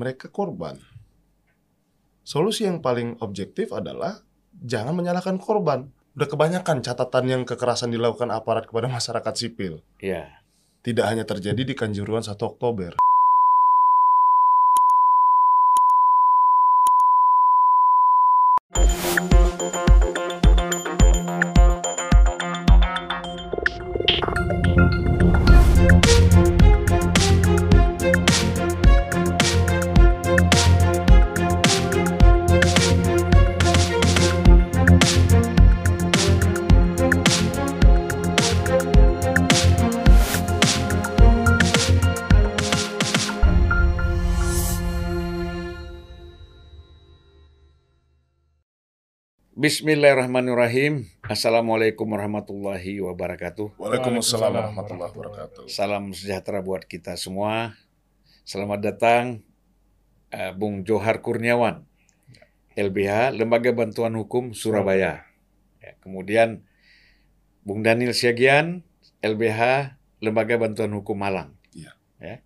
mereka korban. Solusi yang paling objektif adalah jangan menyalahkan korban. Udah kebanyakan catatan yang kekerasan dilakukan aparat kepada masyarakat sipil. Iya. Tidak hanya terjadi di Kanjuruhan 1 Oktober. Bismillahirrahmanirrahim. Assalamualaikum warahmatullahi wabarakatuh. Waalaikumsalam warahmatullahi wabarakatuh. Salam sejahtera buat kita semua. Selamat datang uh, Bung Johar Kurniawan, LBH Lembaga Bantuan Hukum Surabaya. Ya, kemudian Bung Daniel Siagian, LBH Lembaga Bantuan Hukum Malang. Iya. Ya.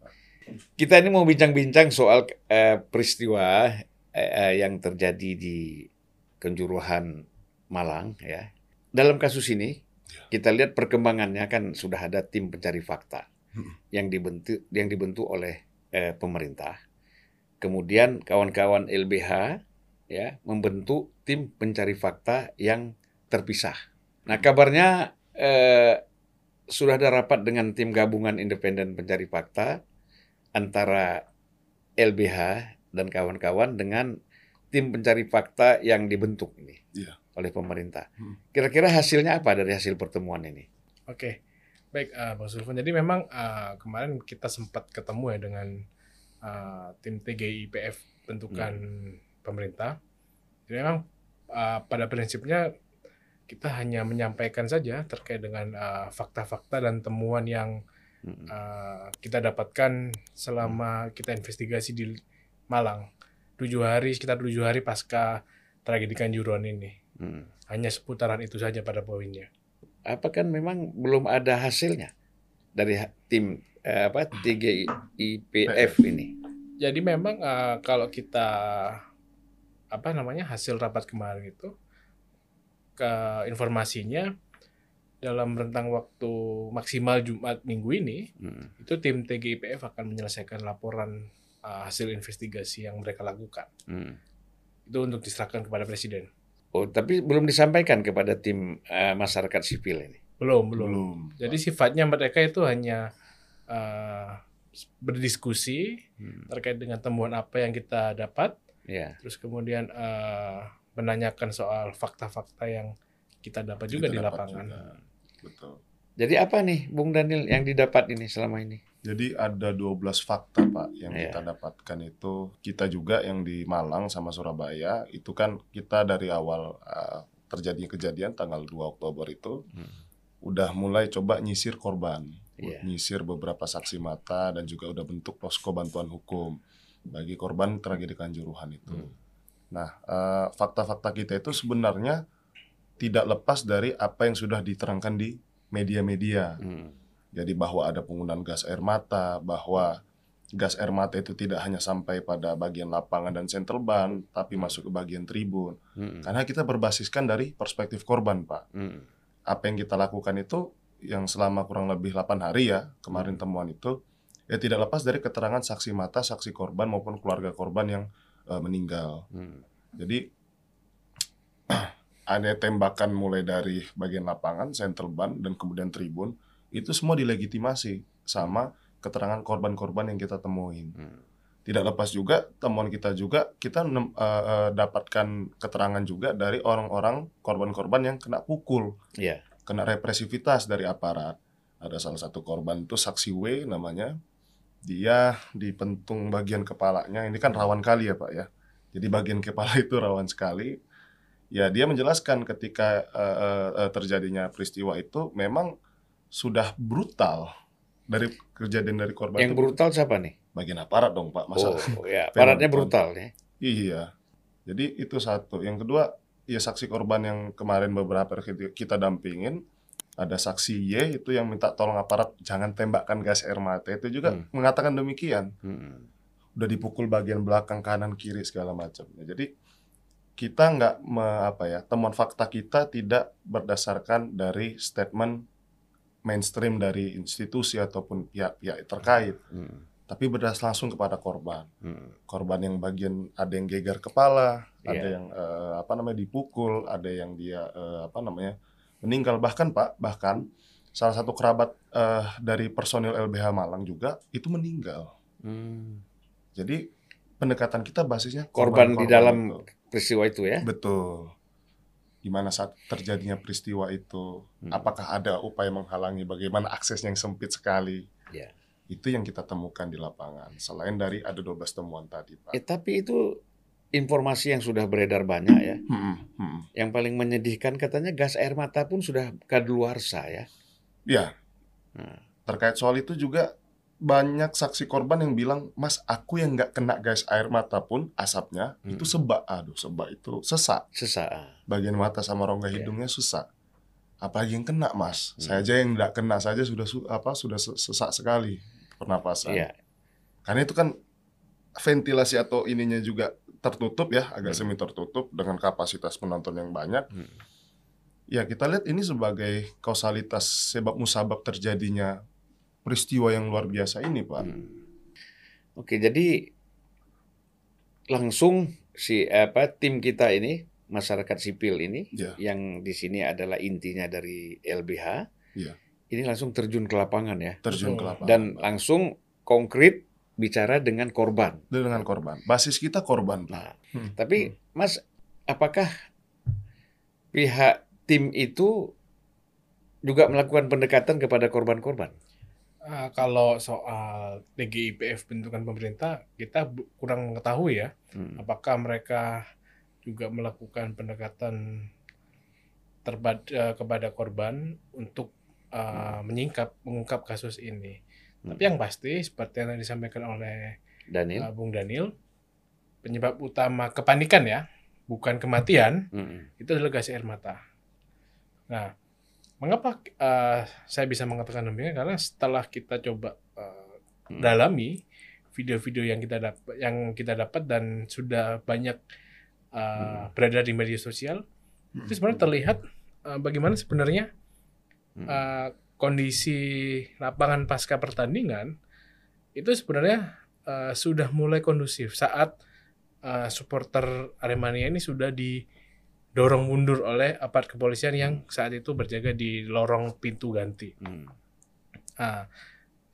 Kita ini mau bincang-bincang soal uh, peristiwa uh, yang terjadi di Kenjuruhan Malang ya. Dalam kasus ini kita lihat perkembangannya kan sudah ada tim pencari fakta Hmm. yang dibentuk yang dibentuk oleh eh, pemerintah. Kemudian kawan-kawan LBH ya membentuk tim pencari fakta yang terpisah. Nah kabarnya eh, sudah ada rapat dengan tim gabungan independen pencari fakta antara LBH dan kawan-kawan dengan tim pencari fakta yang dibentuk ini Iya. oleh pemerintah. Hmm. Kira-kira hasilnya apa dari hasil pertemuan ini? Oke, baik uh, Bang Sulfan. Jadi memang uh, kemarin kita sempat ketemu ya dengan uh, tim TGIPF bentukan pemerintah. Jadi memang uh, pada prinsipnya kita hanya menyampaikan saja terkait dengan uh, fakta-fakta dan temuan yang Hmm. uh, kita dapatkan selama kita investigasi di Malang. Tujuh hari, sekitar tujuh hari pasca tragedi Kanjuruhan ini. Hmm. Hanya seputaran itu saja pada poinnya. Apa kan memang belum ada hasilnya dari tim eh, apa TGIPF ini? Jadi memang eh, kalau kita apa namanya hasil rapat kemarin itu ke informasinya dalam rentang waktu maksimal Jumat minggu ini Hmm. itu tim TGIPF akan menyelesaikan laporan eh, hasil investigasi yang mereka lakukan. Hmm. Itu untuk diserahkan kepada presiden. Oh, tapi belum disampaikan kepada tim eh, masyarakat sipil ini. Belum, belum. Belum. Jadi sifatnya mereka itu hanya eh, berdiskusi Hmm. terkait dengan temuan apa yang kita dapat Ya. terus kemudian eh, menanyakan soal fakta-fakta yang kita dapat juga Kita di dapat lapangan. juga. Betul. Jadi apa nih, Bung Daniel yang didapat ini selama ini? Jadi ada 12 fakta Pak yang Iya. kita dapatkan itu kita juga yang di Malang sama Surabaya itu kan kita dari awal uh, terjadi kejadian tanggal 2 Oktober itu Hmm. udah mulai coba nyisir korban, Iya. nyisir beberapa saksi mata dan juga udah bentuk posko bantuan hukum bagi korban tragedi Kanjuruhan itu. Hmm. Nah, uh, fakta-fakta kita itu sebenarnya tidak lepas dari apa yang sudah diterangkan di media-media. Hmm. Jadi bahwa ada penggunaan gas air mata, bahwa gas air mata itu tidak hanya sampai pada bagian lapangan dan central ban, tapi masuk ke bagian tribun. Hmm. Karena kita berbasiskan dari perspektif korban, Pak. Hmm. Apa yang kita lakukan itu yang selama kurang lebih 8 hari ya, kemarin temuan itu, ya tidak lepas dari keterangan saksi mata, saksi korban maupun keluarga korban yang eh, meninggal. Hmm. Jadi ada tembakan mulai dari bagian lapangan, central ban, dan kemudian tribun, itu semua dilegitimasi sama keterangan korban-korban yang kita temuin. Hmm. Tidak lepas juga temuan kita juga kita eh, eh, dapatkan keterangan juga dari orang-orang korban-korban yang kena pukul, Iya. kena represivitas dari aparat. Ada salah satu korban itu saksi W namanya. Dia dipentung bagian kepalanya. Ini kan rawan kali ya, Pak ya. Jadi bagian kepala itu rawan sekali. Ya, dia menjelaskan ketika eh, eh, terjadinya peristiwa itu memang sudah brutal dari kejadian dari korban Yang itu brutal siapa nih? bagian aparat dong, Pak. Masa Oh, ya, aparatnya brutal ya. Iya. Jadi itu satu. Yang kedua, ya saksi korban yang kemarin beberapa kita- dampingin ada saksi Y itu yang minta tolong aparat jangan tembakkan gas air mata itu juga Hmm. mengatakan demikian. Hmm. udah dipukul bagian belakang kanan kiri segala macam. Jadi kita nggak apa ya temuan fakta kita tidak berdasarkan dari statement mainstream dari institusi ataupun pihak-pihak terkait, Hmm. tapi berdasar langsung kepada korban. Hmm. Korban yang bagian ada yang gegar kepala, ada Iya. yang eh, apa namanya dipukul, ada yang dia eh, apa namanya meninggal. Bahkan Pak, bahkan salah satu kerabat eh, dari personil LBH Malang juga itu meninggal. Hmm. Jadi pendekatan kita basisnya Korban di dalam itu. peristiwa itu ya. betul. Gimana saat terjadinya peristiwa itu? Hmm. Apakah ada upaya menghalangi? Bagaimana aksesnya yang sempit sekali? Ya. Itu yang kita temukan di lapangan. Selain dari ada 12 temuan tadi, Pak. Eh, tapi itu informasi yang sudah beredar banyak ya. Hmm, hmm. Yang paling menyedihkan katanya gas air mata pun sudah kadaluarsa ya. Ya, Nah, terkait soal itu juga banyak saksi korban yang bilang, Mas, aku yang nggak kena gas air mata pun asapnya Hmm. itu sebak. Aduh, sebak itu sesak. sesaat. Bagian mata sama rongga Iya. hidungnya sesak. Apalagi yang kena, Mas. Hmm. Saya aja yang nggak kena saja sudah su- apa sudah se- sesak sekali pernapasan. Iya. Karena itu kan ventilasi atau ininya juga tertutup ya, agak Hmm. semi tertutup dengan kapasitas penonton yang banyak. Hmm. Ya kita lihat ini sebagai kausalitas sebab musabab terjadinya peristiwa yang luar biasa ini, Pak. Hmm. Oke, jadi langsung si apa tim kita ini masyarakat sipil ini Ya. yang di sini adalah intinya dari LBH. Iya. Ini langsung terjun ke lapangan ya Terjun ke lapangan. dan langsung konkret bicara dengan korban. dengan korban. Basis kita korban, Pak. Nah, Hmm. tapi Mas, apakah pihak tim itu juga melakukan pendekatan kepada korban-korban? Ah, kalau soal TGIPF bentukan pemerintah, kita kurang mengetahui ya, Hmm. apakah mereka juga melakukan pendekatan terpad- eh, kepada korban untuk eh, menyingkap, mengungkap kasus ini. Hmm. Tapi yang pasti, seperti yang tadi disampaikan oleh Daniel? eh, Bung Daniel, penyebab utama kepanikan ya, bukan kematian, Hmm. itu adalah gas air mata. Nah, mengapa eh, saya bisa mengatakan demikian? Karena setelah kita coba eh, Hmm. dalami video-video yang kita dapat, yang kita dapat dan sudah banyak eh, Hmm. beredar di media sosial, itu sebenarnya terlihat eh, bagaimana sebenarnya Hmm. eh, kondisi lapangan pasca pertandingan itu sebenarnya eh, sudah mulai kondusif saat eh, supporter Aremania ini sudah didorong mundur oleh aparat kepolisian yang saat itu berjaga di lorong pintu ganti. Hmm. Nah,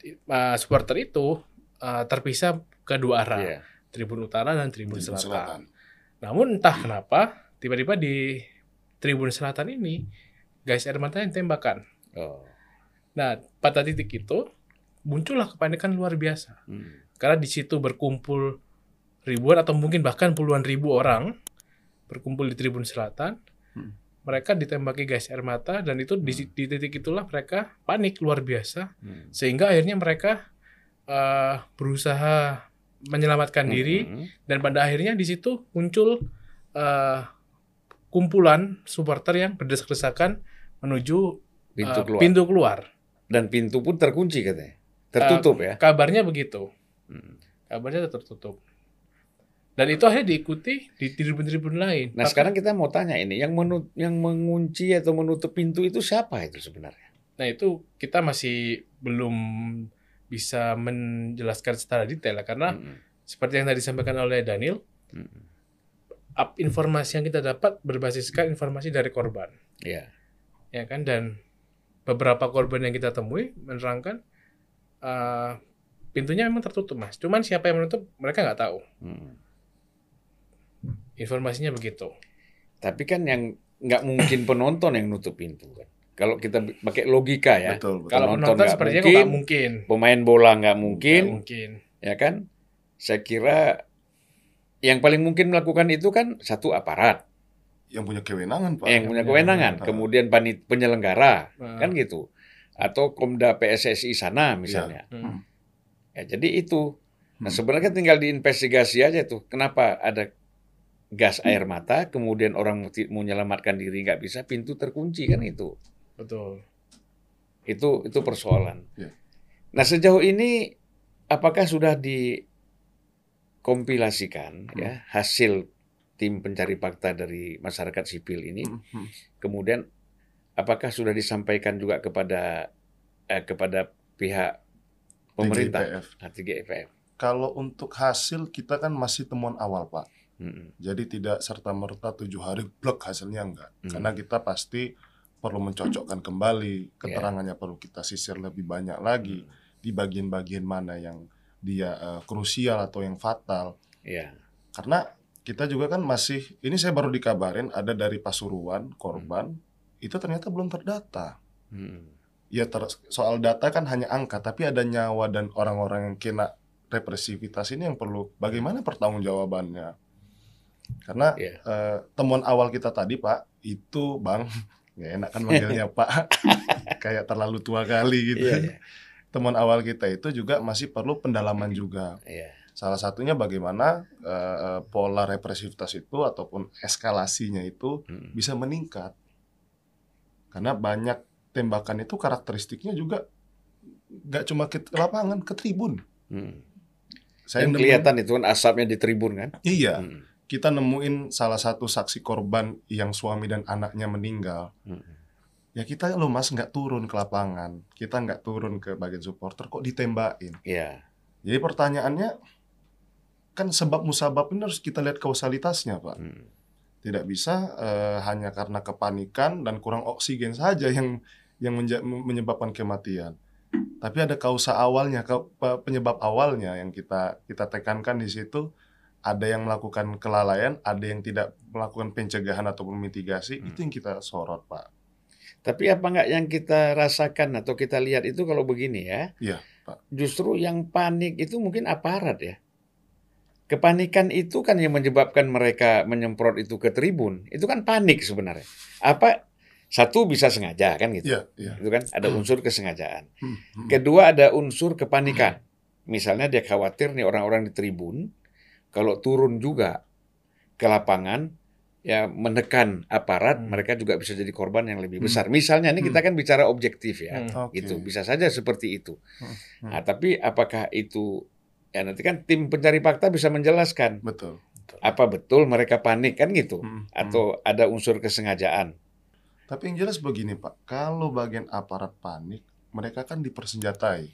di- eh, supporter itu eh, terpisah ke dua arah, Iya. Tribun Utara dan Tribun, Tribun Selatan. Namun entah kenapa tiba-tiba di Tribun Selatan ini gas air mata yang tembakan. Oh. Nah, pada titik itu muncullah kepanikan luar biasa. Hmm. Karena di situ berkumpul ribuan atau mungkin bahkan puluhan ribu orang berkumpul di Tribun Selatan. Hmm. Mereka ditembaki gas air mata dan itu di, di titik itulah mereka panik luar biasa Hmm. sehingga akhirnya mereka eh, berusaha menyelamatkan diri Hmm. dan pada akhirnya di situ muncul eh, kumpulan supporter yang berdesak-desakan menuju Pintu eh, keluar. pintu keluar. Dan pintu pun terkunci katanya. Tertutup ya. Kabarnya begitu. Hmm. Kabarnya tertutup. Dan itu akhirnya diikuti di tribun-tribun lain. Nah Tapi- sekarang kita mau tanya ini, yang menu- yang mengunci atau menutup pintu itu siapa itu sebenarnya? Nah itu kita masih belum bisa menjelaskan secara detail karena Hmm. seperti yang tadi disampaikan oleh Daniel, Hmm. up informasi yang kita dapat berbasiskan informasi dari korban, Ya. ya kan? Dan beberapa korban yang kita temui menerangkan eh, pintunya memang tertutup mas. Cuman siapa yang menutup mereka nggak tahu. Hmm. Informasinya begitu. Tapi kan yang nggak mungkin penonton yang nutup pintu kan. Kalau kita pakai logika ya, Betul, betul. Kalau Penonton penonton nggak sepertinya mungkin, nggak mungkin. pemain bola nggak Nggak mungkin, mungkin. ya kan? Saya kira yang paling mungkin melakukan itu kan satu aparat yang punya kewenangan, Pak. yang punya ya, kewenangan, ya. kemudian panit penyelenggara, Nah, kan gitu. Atau Komda PSSI sana misalnya. hmm. Ya, jadi itu. Nah, Hmm. sebenarnya tinggal diinvestigasi aja tuh. Kenapa ada gas air mata, kemudian orang mau menyelamatkan diri nggak bisa, pintu terkunci kan itu. Betul. Itu itu persoalan. Ya. Nah, sejauh ini apakah sudah di kompilasikan Hmm. ya hasil tim pencari fakta dari masyarakat sipil ini, Hmm, hmm. kemudian apakah sudah disampaikan juga kepada eh, kepada pihak pemerintah TGIPF. ah, TGIPF? Kalau untuk hasil kita kan masih temuan awal Pak. Mm-mm. Jadi tidak serta merta tujuh hari blok hasilnya enggak. Hmm. Karena kita pasti perlu mencocokkan kembali keterangannya perlu kita sisir lebih banyak lagi di bagian-bagian mana yang dia eh, krusial atau yang fatal. Ya, Karena kita juga kan masih ini saya baru dikabarin ada dari Pasuruan korban itu ternyata belum terdata. Mm. Ya ter- soal data kan hanya angka, tapi ada nyawa dan orang-orang yang kena represivitas ini yang perlu bagaimana pertanggungjawabannya. Karena Iya. eh, temuan awal kita tadi Pak itu Bang nggak enak kan manggilnya Pak kayak terlalu tua kali gitu. Iya, iya. Temuan awal kita itu juga masih perlu pendalaman juga. Iya. Salah satunya bagaimana eh, pola represivitas itu ataupun eskalasinya itu Mm. bisa meningkat. Karena banyak tembakan itu karakteristiknya juga nggak cuma ke lapangan, ke tribun. Mm. Saya nemuin- kelihatan itu kan asapnya di tribun kan? Iya, Mm. Kita nemuin salah satu saksi korban yang suami dan anaknya meninggal. Mm. Ya kita loh mas nggak turun ke lapangan, kita nggak turun ke bagian supporter kok ditembakin. Iya. Jadi pertanyaannya kan sebab musabab ini harus kita lihat kausalitasnya pak. Mm. Tidak bisa eh, hanya karena kepanikan dan kurang oksigen saja yang yang menyebabkan kematian. Tapi ada kausa awalnya, penyebab awalnya yang kita kita tekankan di situ. Ada yang melakukan kelalaian, ada yang tidak melakukan pencegahan ataupun mitigasi. Hmm. Itu yang kita sorot, Pak. Tapi apa nggak yang kita rasakan atau kita lihat itu kalau begini ya? Iya, Pak. Justru yang panik itu mungkin aparat ya. Kepanikan itu kan yang menyebabkan mereka menyemprot itu ke tribun. Itu kan panik sebenarnya. Apa satu bisa sengaja kan gitu. Iya, iya. Itu kan ada unsur kesengajaan. Hmm, hmm. Kedua ada unsur kepanikan. Misalnya dia khawatir nih orang-orang di tribun kalau turun juga ke lapangan ya menekan aparat, Hmm. mereka juga bisa jadi korban yang lebih Hmm. besar. Misalnya ini kita kan bicara objektif ya. Hmm. Oke. Gitu. Bisa saja seperti itu. Hmm. Nah, tapi apakah itu ya nanti kan tim pencari fakta bisa menjelaskan Betul. apa betul mereka panik kan gitu Hmm, hmm. atau ada unsur kesengajaan. Tapi yang jelas begini, Pak. Kalau bagian aparat panik, mereka kan dipersenjatai.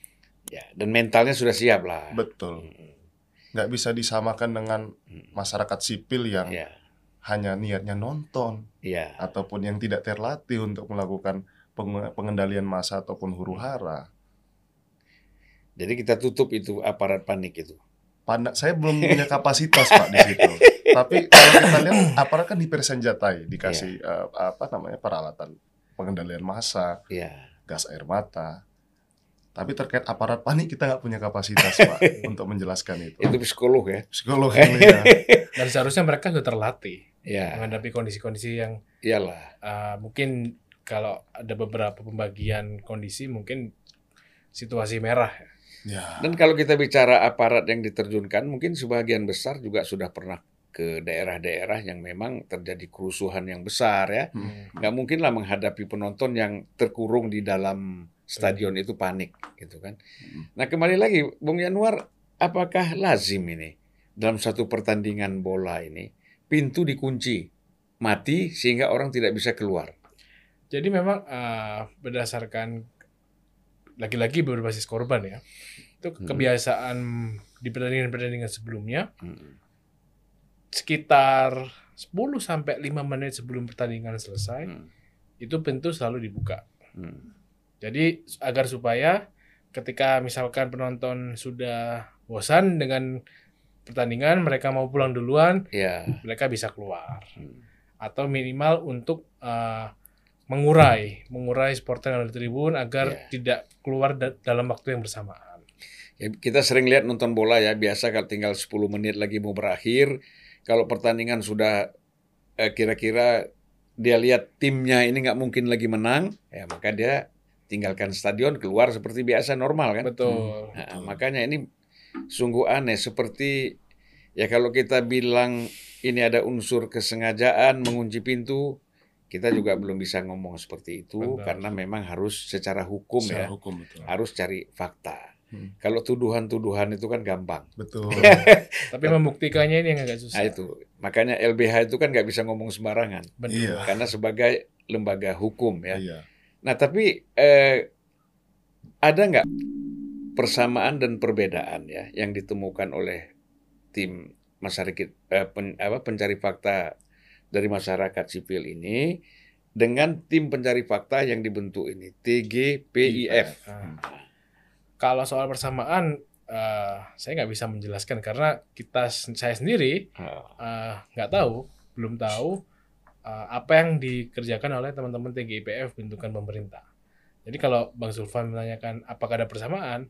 Ya, dan mentalnya sudah siap lah. Betul. Hmm. Nggak bisa disamakan dengan Hmm. masyarakat sipil yang Ya, hanya niatnya nonton ya. ataupun yang tidak terlatih untuk melakukan peng- pengendalian massa ataupun huru hara. Jadi kita tutup itu aparat panik itu. Pada, saya belum punya kapasitas Pak di situ. Tapi kalau kita lihat aparat kan dipersenjatai, dikasih eh, apa namanya peralatan pengendalian massa, Ya. gas air mata. Tapi terkait aparat panik kita nggak punya kapasitas Pak untuk menjelaskan itu. Itu psikolog ya. Psikolog yang lihat. Dan seharusnya mereka sudah terlatih Ya, menghadapi kondisi-kondisi yang iyalah. uh, mungkin kalau ada beberapa pembagian kondisi mungkin situasi merah. Ya. Dan kalau kita bicara aparat yang diterjunkan, mungkin sebagian besar juga sudah pernah ke daerah-daerah yang memang terjadi kerusuhan yang besar ya. Hmm. Nggak mungkin lah menghadapi penonton yang terkurung di dalam stadion itu panik gitu kan. Hmm. Nah kembali lagi, Bung Yanuar, apakah lazim ini dalam satu pertandingan bola ini pintu dikunci mati sehingga orang tidak bisa keluar? Jadi memang uh, berdasarkan lagi-lagi berbasis korban ya. Itu Hmm. kebiasaan di pertandingan-pertandingan sebelumnya Hmm. sekitar 10 sampai 5 menit sebelum pertandingan selesai Hmm. itu pintu selalu dibuka. Hmm. Jadi agar supaya ketika misalkan penonton sudah bosan dengan pertandingan, mereka mau pulang duluan, Ya. mereka bisa keluar. Hmm. Atau minimal untuk uh, mengurai, mengurai supporter yang ada di tribun agar Ya. tidak keluar da- dalam waktu yang bersamaan. Ya, kita sering lihat nonton bola ya, biasa kalau tinggal 10 menit lagi mau berakhir, kalau pertandingan sudah eh, kira-kira dia lihat timnya ini nggak mungkin lagi menang, ya maka dia tinggalkan stadion keluar seperti biasa normal kan. Betul. Nah, Betul. makanya ini sungguh aneh seperti ya kalau kita bilang ini ada unsur kesengajaan mengunci pintu, kita juga belum bisa ngomong seperti itu Benar. karena memang harus secara hukum Secara ya, hukum betul. harus cari fakta. Hmm. Kalau tuduhan-tuduhan itu kan gampang. Betul. Tapi membuktikannya ini yang agak susah. Nah itu, makanya LBH itu kan nggak bisa ngomong sembarangan. Benar. Iya. Karena sebagai lembaga hukum ya. Iya. Nah tapi eh, ada nggak persamaan dan perbedaan ya yang ditemukan oleh tim masyarakat eh, pen- apa, pencari fakta dari masyarakat sipil ini dengan tim pencari fakta yang dibentuk ini TGPIF. Nah, kalau soal persamaan, eh, saya nggak bisa menjelaskan karena kita saya sendiri Ah, eh, nggak tahu, belum tahu eh, apa yang dikerjakan oleh teman-teman TGIPF bentukan pemerintah. Jadi kalau Bang Zulfan menanyakan apakah ada persamaan,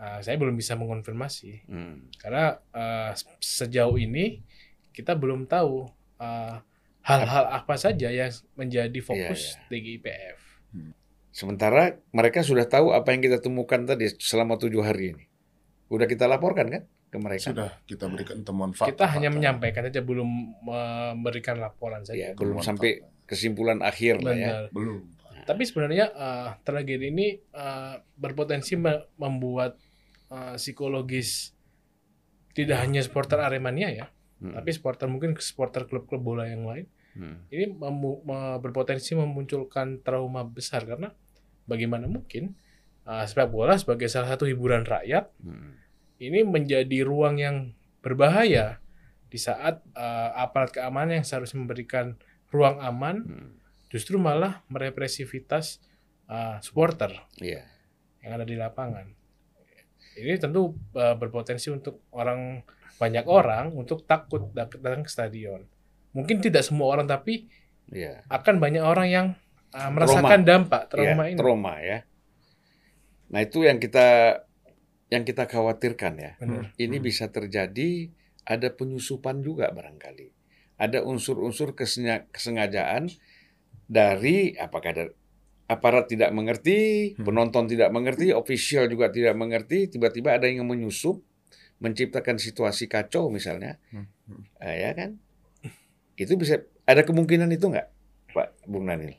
eh, saya belum bisa mengonfirmasi hmm. karena eh, sejauh ini kita belum tahu hal-hal apa saja yang menjadi fokus Iya, TGIPF. Sementara mereka sudah tahu apa yang kita temukan tadi selama tujuh hari ini. Udah kita laporkan kan ke mereka? Sudah kita berikan temuan fakta. kita hanya fakta. menyampaikan saja belum memberikan laporan saja. Ya, belum Temuan sampai kesimpulan akhir lah ya. Belum. Tapi sebenarnya eh, tragedi ini eh, berpotensi me- membuat eh, psikologis tidak hanya supporter Aremania ya, Hmm. tapi supporter mungkin supporter klub-klub bola yang lain. Hmm. Ini memu- berpotensi memunculkan trauma besar karena bagaimana mungkin eh, sepak bola sebagai salah satu hiburan rakyat Hmm. Ini menjadi ruang yang berbahaya di saat eh, aparat keamanan yang seharusnya memberikan ruang aman Hmm. justru malah merepresivitas uh, supporter Iya. yang ada di lapangan. Ini tentu uh, berpotensi untuk orang banyak orang untuk takut datang ke stadion. Mungkin tidak semua orang tapi Iya. akan banyak orang yang uh, merasakan dampak trauma Iya, ini. Trauma ya. Nah itu yang kita yang kita khawatirkan ya. Benar. Ini Hmm. bisa terjadi ada penyusupan juga barangkali. Ada unsur-unsur kesengajaan dari apakah ada aparat tidak mengerti, Hmm. penonton tidak mengerti, official juga tidak mengerti, tiba-tiba ada yang menyusup, menciptakan situasi kacau misalnya, Hmm, hmm. Ah, ya kan? Itu bisa ada kemungkinan itu nggak, Pak Bung Nanil?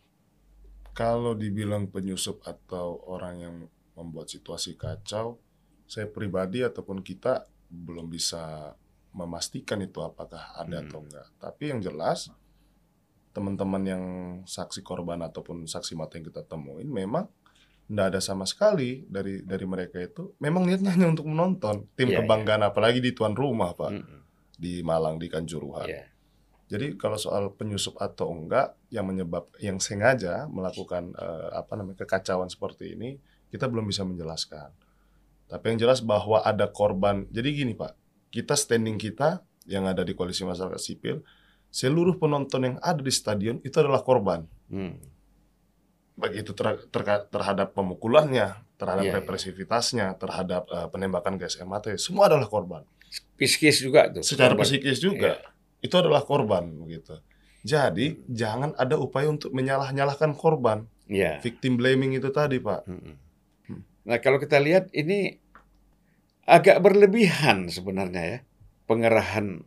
Kalau dibilang penyusup atau orang yang membuat situasi kacau, saya pribadi ataupun kita belum bisa memastikan itu apakah ada Hmm. atau enggak. Tapi yang jelas teman-teman yang saksi korban ataupun saksi mata yang kita temuin memang tidak ada sama sekali dari dari mereka itu memang niatnya hanya untuk menonton tim Iya, kebanggaan apalagi di tuan rumah pak Mm-mm. di Malang di Kanjuruhan. Iya. Jadi kalau soal penyusup atau enggak yang menyebab yang sengaja melakukan eh, apa namanya kekacauan seperti ini kita belum bisa menjelaskan. Tapi yang jelas bahwa ada korban. Jadi gini Pak, kita standing kita yang ada di koalisi masyarakat sipil, seluruh penonton yang ada di stadion itu adalah korban. Hmm. Baik itu ter- terka- terhadap pemukulannya, terhadap Iya, iya. represivitasnya, terhadap eh, penembakan gas air mata, semua adalah korban. Psikis juga tuh. Secara korban. psikis juga itu adalah korban begitu. Jadi jangan ada upaya untuk menyalah-nyalahkan korban. Iya. Victim blaming itu tadi, Pak. Mm-mm. Hmm. Nah, kalau kita lihat ini agak berlebihan sebenarnya ya pengerahan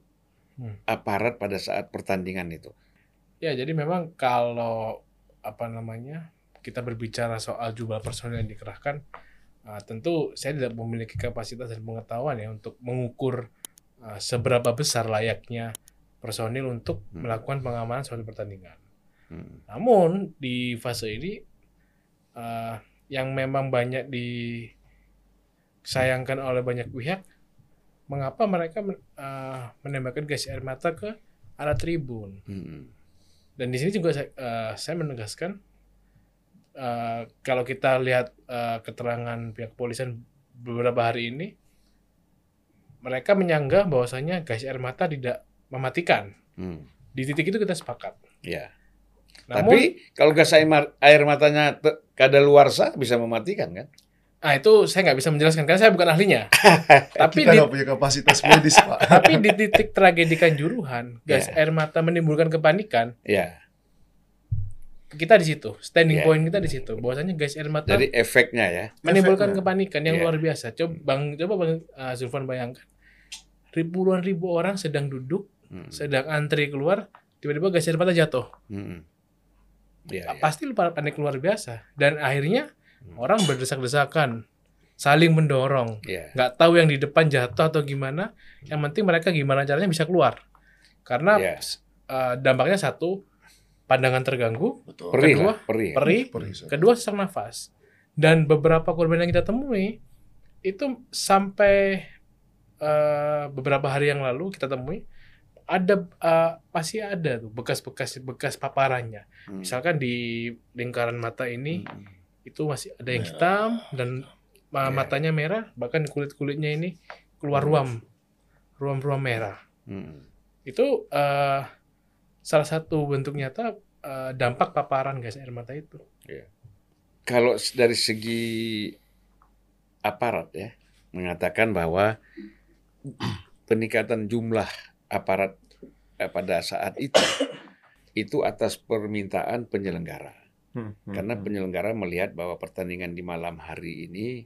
Hmm. aparat pada saat pertandingan itu. Ya, jadi memang kalau apa namanya kita berbicara soal jumlah personil yang dikerahkan, uh, tentu saya tidak memiliki kapasitas dan pengetahuan ya untuk mengukur uh, seberapa besar layaknya personil untuk Hmm. melakukan pengamanan suatu pertandingan. Hmm. Namun di fase ini uh, yang memang banyak disayangkan oleh banyak pihak, mengapa mereka uh, menembakkan gas air mata ke arah tribun? Hmm. Dan di sini juga saya, eh, saya menegaskan eh, kalau kita lihat eh, keterangan pihak kepolisian beberapa hari ini, mereka menyanggah bahwasanya gas air mata tidak mematikan. Hmm. Di titik itu kita sepakat. Ya. Namun, Tapi kalau gas air, ma- air matanya te- kadaluarsa bisa mematikan kan? ah itu saya nggak bisa menjelaskan karena saya bukan ahlinya. tapi kita di, punya kapasitas medis, Pak. tapi di titik tragedi Kanjuruhan, gas Ya. air mata menimbulkan kepanikan. Ya. Kita di situ, standing Ya. point kita di situ. Bahwasanya gas air mata Jadi efeknya ya. menimbulkan Efeknya. kepanikan yang Iya. luar biasa. Coba Bang, coba Bang uh, Zulfan bayangkan. Ribuan ribu orang sedang duduk, Hmm. sedang antri keluar, tiba-tiba gas air mata jatuh. Hmm. Ya, ya. Pasti lupa panik luar biasa. Dan akhirnya Hmm. orang berdesak-desakan. saling mendorong. Ya. Nggak tahu yang di depan jatuh atau gimana. Yang penting mereka gimana caranya bisa keluar. Karena Ya. eh, dampaknya satu pandangan terganggu, Betul. Perih Kedua, lah, perih. perih, Perih, kedua sesak nafas. Dan beberapa korban yang kita temui itu sampai eh, beberapa hari yang lalu kita temui ada eh, masih ada tuh bekas-bekas bekas paparannya. Hmm. Misalkan di lingkaran mata ini Hmm. itu masih ada yang Merah. hitam dan Ya. matanya merah, bahkan kulit-kulitnya ini keluar ruam, ruam-ruam merah. Hmm. Itu eh, salah satu bentuk nyata eh, dampak paparan gas air mata itu. Kalau s- dari segi aparat ya mengatakan bahwa peningkatan jumlah aparat eh, pada saat itu itu atas permintaan penyelenggara. Hmm, hmm, Karena hmm. penyelenggara melihat bahwa pertandingan di malam hari ini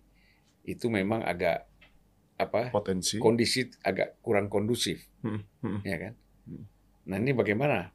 itu memang agak apa potensi. kondisi agak kurang kondusif, Hmm, hmm. ya kan? Nah ini bagaimana?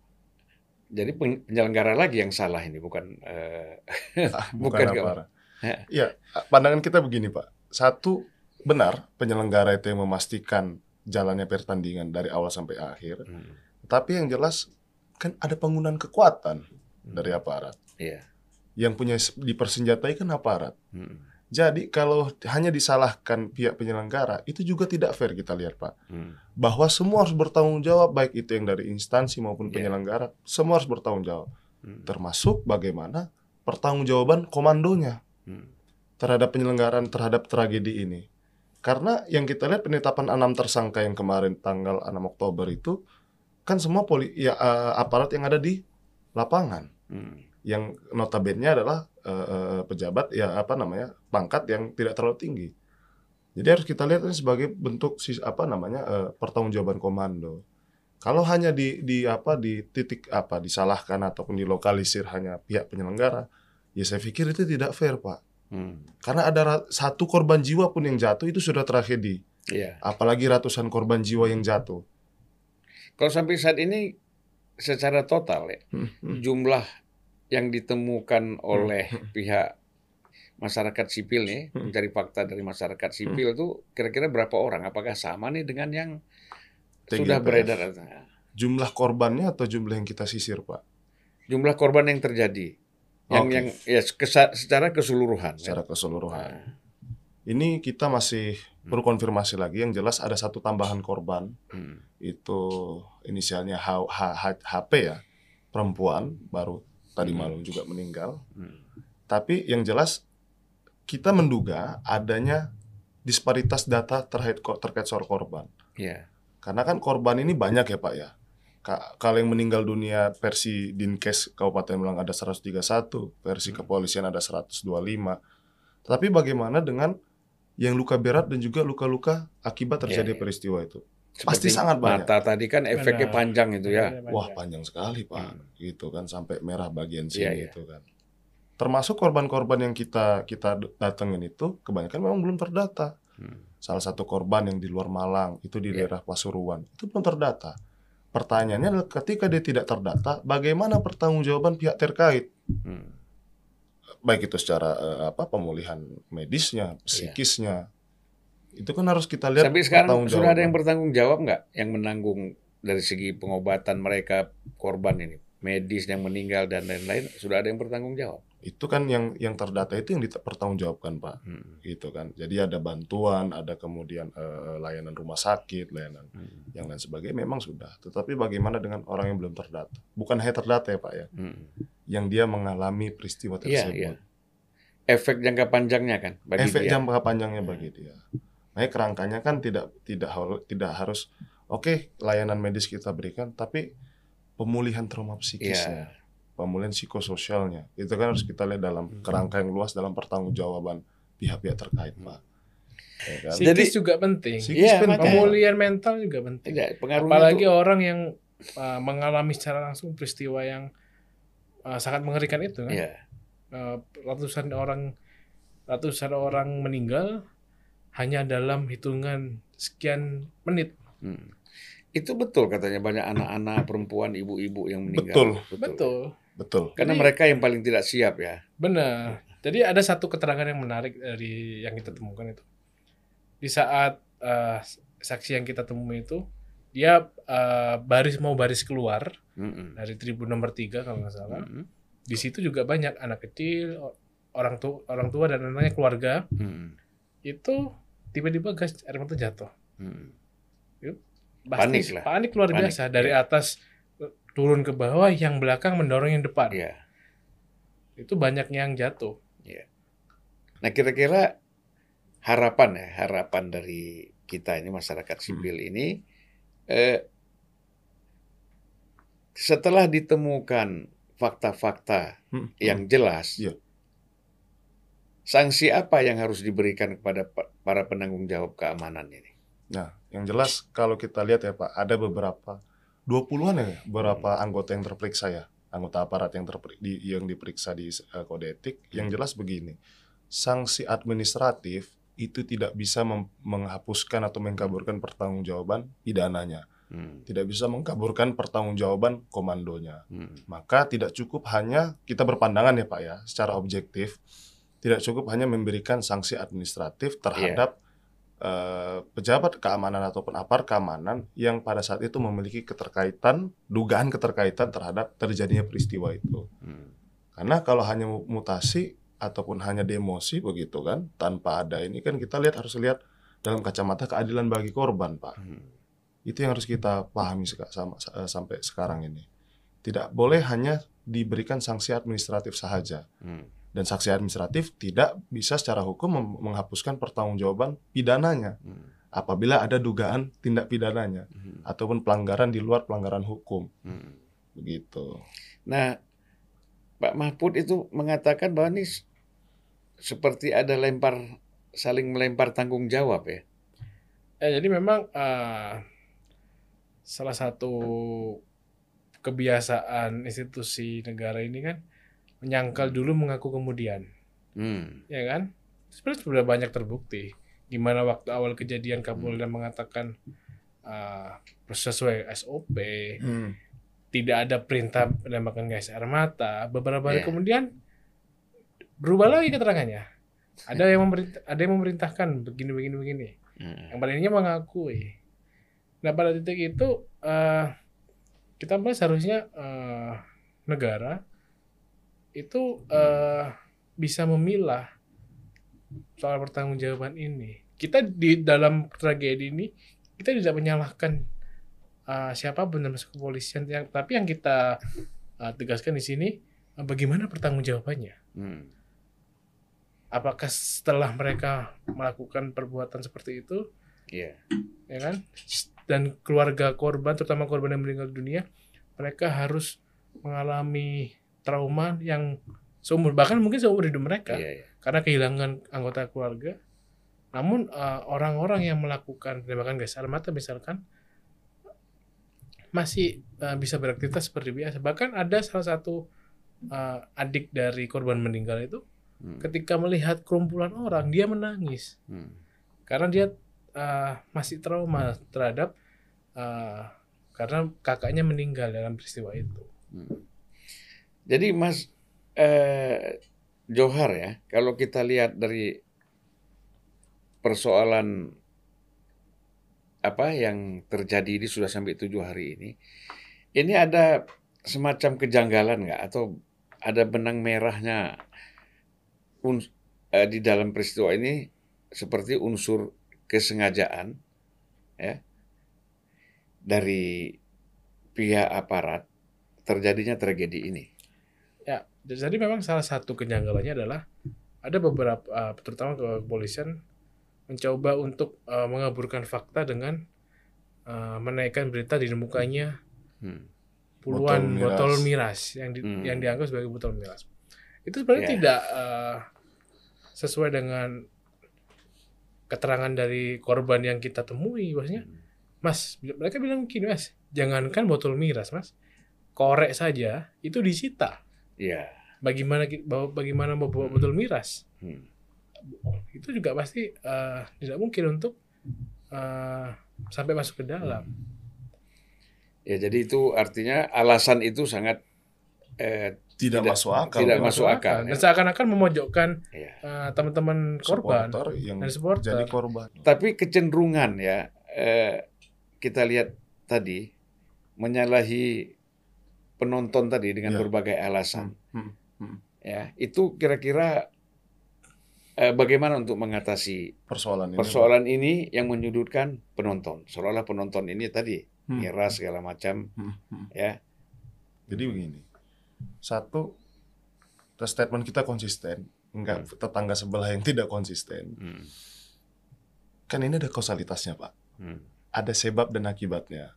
Jadi pen- penyelenggara lagi yang salah ini bukan Ah, Bukan bukan aparat. Ya. Ya, pandangan kita begini, Pak. Satu, benar penyelenggara itu yang memastikan jalannya pertandingan dari awal sampai akhir. hmm, Tapi yang jelas kan ada penggunaan kekuatan dari aparat. Iya. Yang punya dipersenjatai kan aparat. hmm, Jadi kalau hanya disalahkan pihak penyelenggara, itu juga tidak fair kita lihat, Pak. hmm, Bahwa semua harus bertanggung jawab, baik itu yang dari instansi maupun Ya. penyelenggara, semua harus bertanggung jawab. hmm, Termasuk bagaimana pertanggungjawaban komandonya hmm, terhadap penyelenggaraan terhadap tragedi ini. Karena yang kita lihat penetapan enam tersangka yang kemarin tanggal 6 Oktober itu kan semua poli ya eh, aparat yang ada di lapangan hmm, yang notabene adalah eh, eh, pejabat ya apa namanya pangkat yang tidak terlalu tinggi. Jadi harus kita lihat ini sebagai bentuk sis- apa namanya eh, pertanggungjawaban komando. Kalau hanya di di apa di titik apa disalahkan ataupun dilokalisir hanya pihak penyelenggara, ya saya pikir itu tidak fair, Pak. Hmm. Karena ada satu korban jiwa pun yang jatuh itu sudah tragedi. Iya. Apalagi ratusan korban jiwa yang jatuh. Kalau sampai saat ini secara total ya Hmm, hmm. jumlah yang ditemukan oleh pihak masyarakat sipil nih Hmm. mencari fakta dari masyarakat sipil tuh kira-kira berapa orang? Apakah sama nih dengan yang sudah TGIPF. beredar? Jumlah korbannya atau jumlah yang kita sisir, Pak? Jumlah korban yang terjadi, yang Oke. yang ya kesa- secara keseluruhan. kan? Secara keseluruhan. Nah, Ini kita masih perlu konfirmasi lagi. Yang jelas ada satu tambahan korban. hmm, Itu inisialnya H, H, H- HP ya. Perempuan baru tadi Hmm. malam juga meninggal. hmm, Tapi yang jelas kita menduga adanya disparitas data terkait terkait soal korban. ya, Karena kan korban ini banyak ya Pak ya. Ka- Kalau yang meninggal dunia versi Dinkes Kabupaten Malang ada 131, versi Hmm. kepolisian ada 125. Tetapi bagaimana dengan yang luka berat dan juga luka-luka akibat terjadi Iya, iya. peristiwa itu? seperti Pasti sangat banyak. Mata tadi kan efeknya Benar. panjang itu ya. Wah panjang sekali Pak, Hmm. gitu kan sampai merah bagian Iya, sini iya. itu kan. Termasuk korban-korban yang kita kita datengin itu kebanyakan memang belum terdata. Hmm, Salah satu korban yang di luar Malang itu di Iya. daerah Pasuruan itu belum terdata. Pertanyaannya adalah ketika dia tidak terdata, bagaimana pertanggungjawaban pihak terkait? hmm, Baik itu secara eh, apa pemulihan medisnya, psikisnya. Itu kan harus kita lihat Sampai sekarang sudah ada yang bertanggung jawab nggak yang menanggung dari segi pengobatan mereka korban ini, medis yang meninggal dan lain-lain sudah ada yang bertanggung jawab. Itu kan yang yang terdata itu yang dipertanggungjawabkan, Pak. Hmm, gitu kan. Jadi ada bantuan, ada kemudian eh, layanan rumah sakit, layanan hmm, yang lain sebagainya memang sudah. Tetapi bagaimana dengan orang yang belum terdata? Bukan hanya terdata ya Pak ya, hmm. yang dia mengalami peristiwa Iya, tersebut. iya. Efek jangka panjangnya kan bagi Efek dia. jangka panjangnya Hmm. bagi dia. Makanya kerangkanya kan tidak tidak tidak harus oke layanan medis kita berikan, tapi pemulihan trauma psikisnya, pemulihan psikososialnya, itu kan harus kita lihat dalam Hmm. kerangka yang luas dalam pertanggungjawaban pihak-pihak terkait, Hmm. Pak. Ya kan? Psikis Jadi- juga penting. Psikis Iya, penting. Pemulihan mental juga penting. Pengaruhnya Apalagi tuh- orang yang uh, mengalami secara langsung peristiwa yang uh, sangat mengerikan itu kan. Iya. Uh, ratusan orang ratusan orang meninggal hanya dalam hitungan sekian menit. Hmm. Itu betul katanya banyak anak-anak perempuan, ibu-ibu yang meninggal. Betul. Betul. Betul. Karena Jadi- mereka yang paling tidak siap ya. Benar. Jadi ada satu keterangan yang menarik dari yang kita temukan itu. Di saat eh, saksi yang kita temui itu dia eh, baris mau baris keluar Mm-mm. dari tribun nomor tiga kalau nggak salah. Mm-mm. Di situ juga banyak anak kecil, orang tua, orang tua dan anaknya keluarga Mm-mm. itu tiba-tiba gas air mata jatuh. Mm. Pasti Panik lah. panik luar Panik, biasa dari ya. atas turun ke bawah, yang belakang mendorong yang depan. Iya. Itu banyak yang jatuh. Nah, kira-kira harapan ya, harapan dari kita ini masyarakat sipil ini eh, setelah ditemukan fakta-fakta Hmm. yang jelas, Iya. sanksi apa yang harus diberikan kepada pa- para penanggung jawab keamanan ini? Nah, yang jelas kalau kita lihat ya Pak, ada beberapa 20-an ya beberapa anggota yang terperiksa ya, anggota aparat yang terperi- di, yang diperiksa di eh, kode etik. Yang jelas begini, sanksi administratif itu tidak bisa menghapuskan atau mengkaburkan pertanggungjawaban pidananya, Hmm. tidak bisa mengkaburkan pertanggungjawaban komandonya. Hmm. Maka tidak cukup hanya kita berpandangan ya Pak ya, secara objektif, tidak cukup hanya memberikan sanksi administratif terhadap eh, pejabat keamanan ataupun apar keamanan yang pada saat itu memiliki keterkaitan, dugaan keterkaitan terhadap terjadinya peristiwa itu. Hmm. Karena kalau hanya mutasi ataupun hanya demosi begitu kan, tanpa ada ini kan kita lihat harus lihat dalam kacamata keadilan bagi korban Pak. Hmm. Itu yang harus kita pahami seka- sama- eh, sampai sekarang ini. Tidak boleh hanya diberikan sanksi administratif saja. Hmm. Dan sanksi administratif tidak bisa secara hukum menghapuskan pertanggungjawaban pidananya Hmm. apabila ada dugaan tindak pidananya Hmm. ataupun pelanggaran di luar pelanggaran hukum. Hmm. Begitu. Nah, Pak Mahfud itu mengatakan bahwa ini seperti ada lempar saling melempar tanggung jawab ya. Ya, jadi memang eh, salah satu kebiasaan institusi negara ini kan menyangkal dulu mengaku kemudian, Hmm. ya kan? Sebenarnya sudah banyak terbukti. Gimana waktu awal kejadian Kapolda mengatakan eh, sesuai SOP, tidak ada perintah penembakan gas air mata. Beberapa hari Iya. kemudian berubah lagi keterangannya. Ada yang memerintah, ada yang memerintahkan begini begini begini. Hmm. Yang pada intinya mengakui. Nah pada titik itu eh, kita bahas harusnya eh, negara itu eh, bisa memilah soal pertanggungjawaban ini. Kita di dalam tragedi ini kita tidak menyalahkan eh, siapa pun termasuk kepolisian, yang, tapi yang kita eh, tegaskan di sini eh, bagaimana pertanggungjawabannya Hmm. apakah setelah mereka melakukan perbuatan seperti itu Iya. ya kan dan keluarga korban terutama korban yang meninggal dunia mereka harus mengalami trauma yang seumur bahkan mungkin seumur hidup mereka Iya, iya. karena kehilangan anggota keluarga namun eh, orang-orang yang melakukan penembakan gas air mata misalkan masih eh, bisa beraktivitas seperti biasa bahkan ada salah satu eh, adik dari korban meninggal itu Hmm. ketika melihat kerumpulan orang dia menangis Hmm. karena dia uh, masih trauma terhadap uh, karena kakaknya meninggal dalam peristiwa itu. Hmm. Jadi Mas eh, Johar ya, kalau kita lihat dari persoalan apa yang terjadi ini sudah sampai tujuh hari ini, ini ada semacam kejanggalan nggak atau ada benang merahnya uns- eh, di dalam peristiwa ini seperti unsur kesengajaan ya dari pihak aparat terjadinya tragedi ini. Ya, jadi memang salah satu kejanggalannya adalah ada beberapa uh, terutama kepolisian mencoba untuk uh, mengaburkan fakta dengan uh, menaikkan berita ditemukannya Hmm. puluhan Botol botol miras. miras, yang di- Hmm. yang dianggap sebagai botol miras. Itu sebenarnya Ya. tidak uh, sesuai dengan keterangan dari korban yang kita temui, maksudnya Mas, mereka bilang gini, Mas, jangankan botol miras, Mas. Korek saja itu disita. Ya. Bagaimana bagaimana membawa Hmm. botol miras? Hmm. Itu juga pasti eh, tidak mungkin untuk eh, sampai masuk ke dalam. Ya, jadi itu artinya alasan itu sangat eh, tidak, Tidak- masuk akal. tidak masuk akal, Dan ya. seakan-akan memojokkan ya. uh, teman-teman korban supporter yang dan supporter. jadi korban. Tapi kecenderungan ya eh, kita lihat tadi menyalahi penonton tadi dengan Ya. berbagai alasan. Hmm, hmm. Ya, itu kira-kira eh, bagaimana untuk mengatasi Persoalan ini. persoalan ini yang menyudutkan penonton? Seolah-olah penonton ini tadi Hmm. segala macam, Hmm, hmm. ya. Jadi begini, satu, statement kita konsisten, enggak tetangga sebelah yang tidak konsisten. Hmm. Kan ini ada kausalitasnya, Pak. Hmm. Ada sebab dan akibatnya.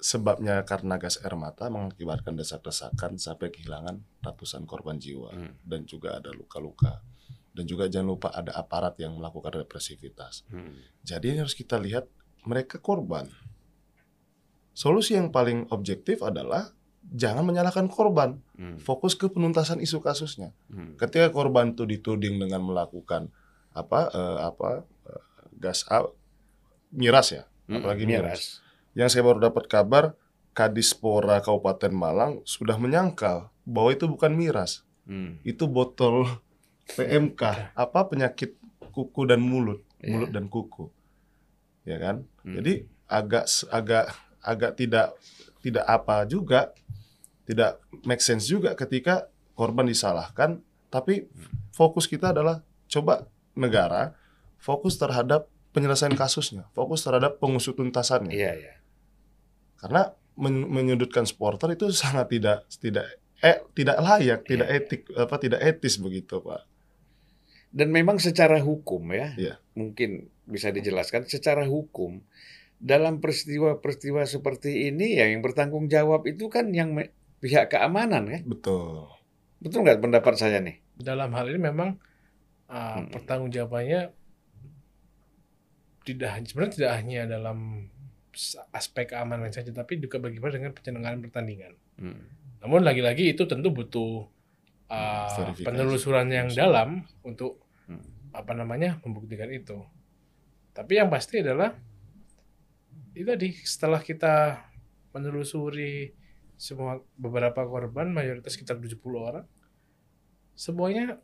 Sebabnya karena gas air mata mengakibatkan desak-desakan sampai kehilangan ratusan korban jiwa Hmm. dan juga ada luka-luka. Dan juga jangan lupa ada aparat yang melakukan represivitas. Hmm. Jadi ini harus kita lihat mereka korban. Solusi yang paling objektif adalah jangan menyalahkan korban, Hmm. fokus ke penuntasan isu kasusnya. Hmm. Ketika korban itu dituding dengan melakukan apa eh, apa eh, gas miras ya, Hmm. apalagi miras. miras. Yang saya baru dapat kabar Kadispora Kabupaten Malang sudah menyangkal bahwa itu bukan miras, Hmm. itu botol PMK, apa penyakit kuku dan mulut, Iya. mulut dan kuku, ya kan? Hmm. Jadi agak agak agak tidak tidak apa juga, tidak make sense juga ketika korban disalahkan, tapi fokus kita adalah coba negara fokus terhadap penyelesaian kasusnya, fokus terhadap pengusut tuntasannya. Iya, iya. Karena men- menyudutkan supporter itu sangat tidak tidak eh tidak layak, tidak Iya. etik apa tidak etis begitu, Pak. Dan memang secara hukum ya, Iya. mungkin bisa dijelaskan secara hukum dalam peristiwa-peristiwa seperti ini ya yang bertanggung jawab itu kan yang pihak keamanan kan, Betul. betul nggak pendapat saya nih? dalam hal ini memang uh, Hmm. pertanggungjawabannya tidak sebenarnya tidak hanya dalam aspek keamanan saja tapi juga bagaimana dengan penyelenggaraan pertandingan. Hmm. Namun lagi-lagi itu tentu butuh uh, Verifikasi. penelusuran yang dalam untuk Hmm. apa namanya membuktikan itu. Tapi yang pasti adalah itu tadi setelah kita menelusuri semua beberapa korban mayoritas sekitar 70 orang semuanya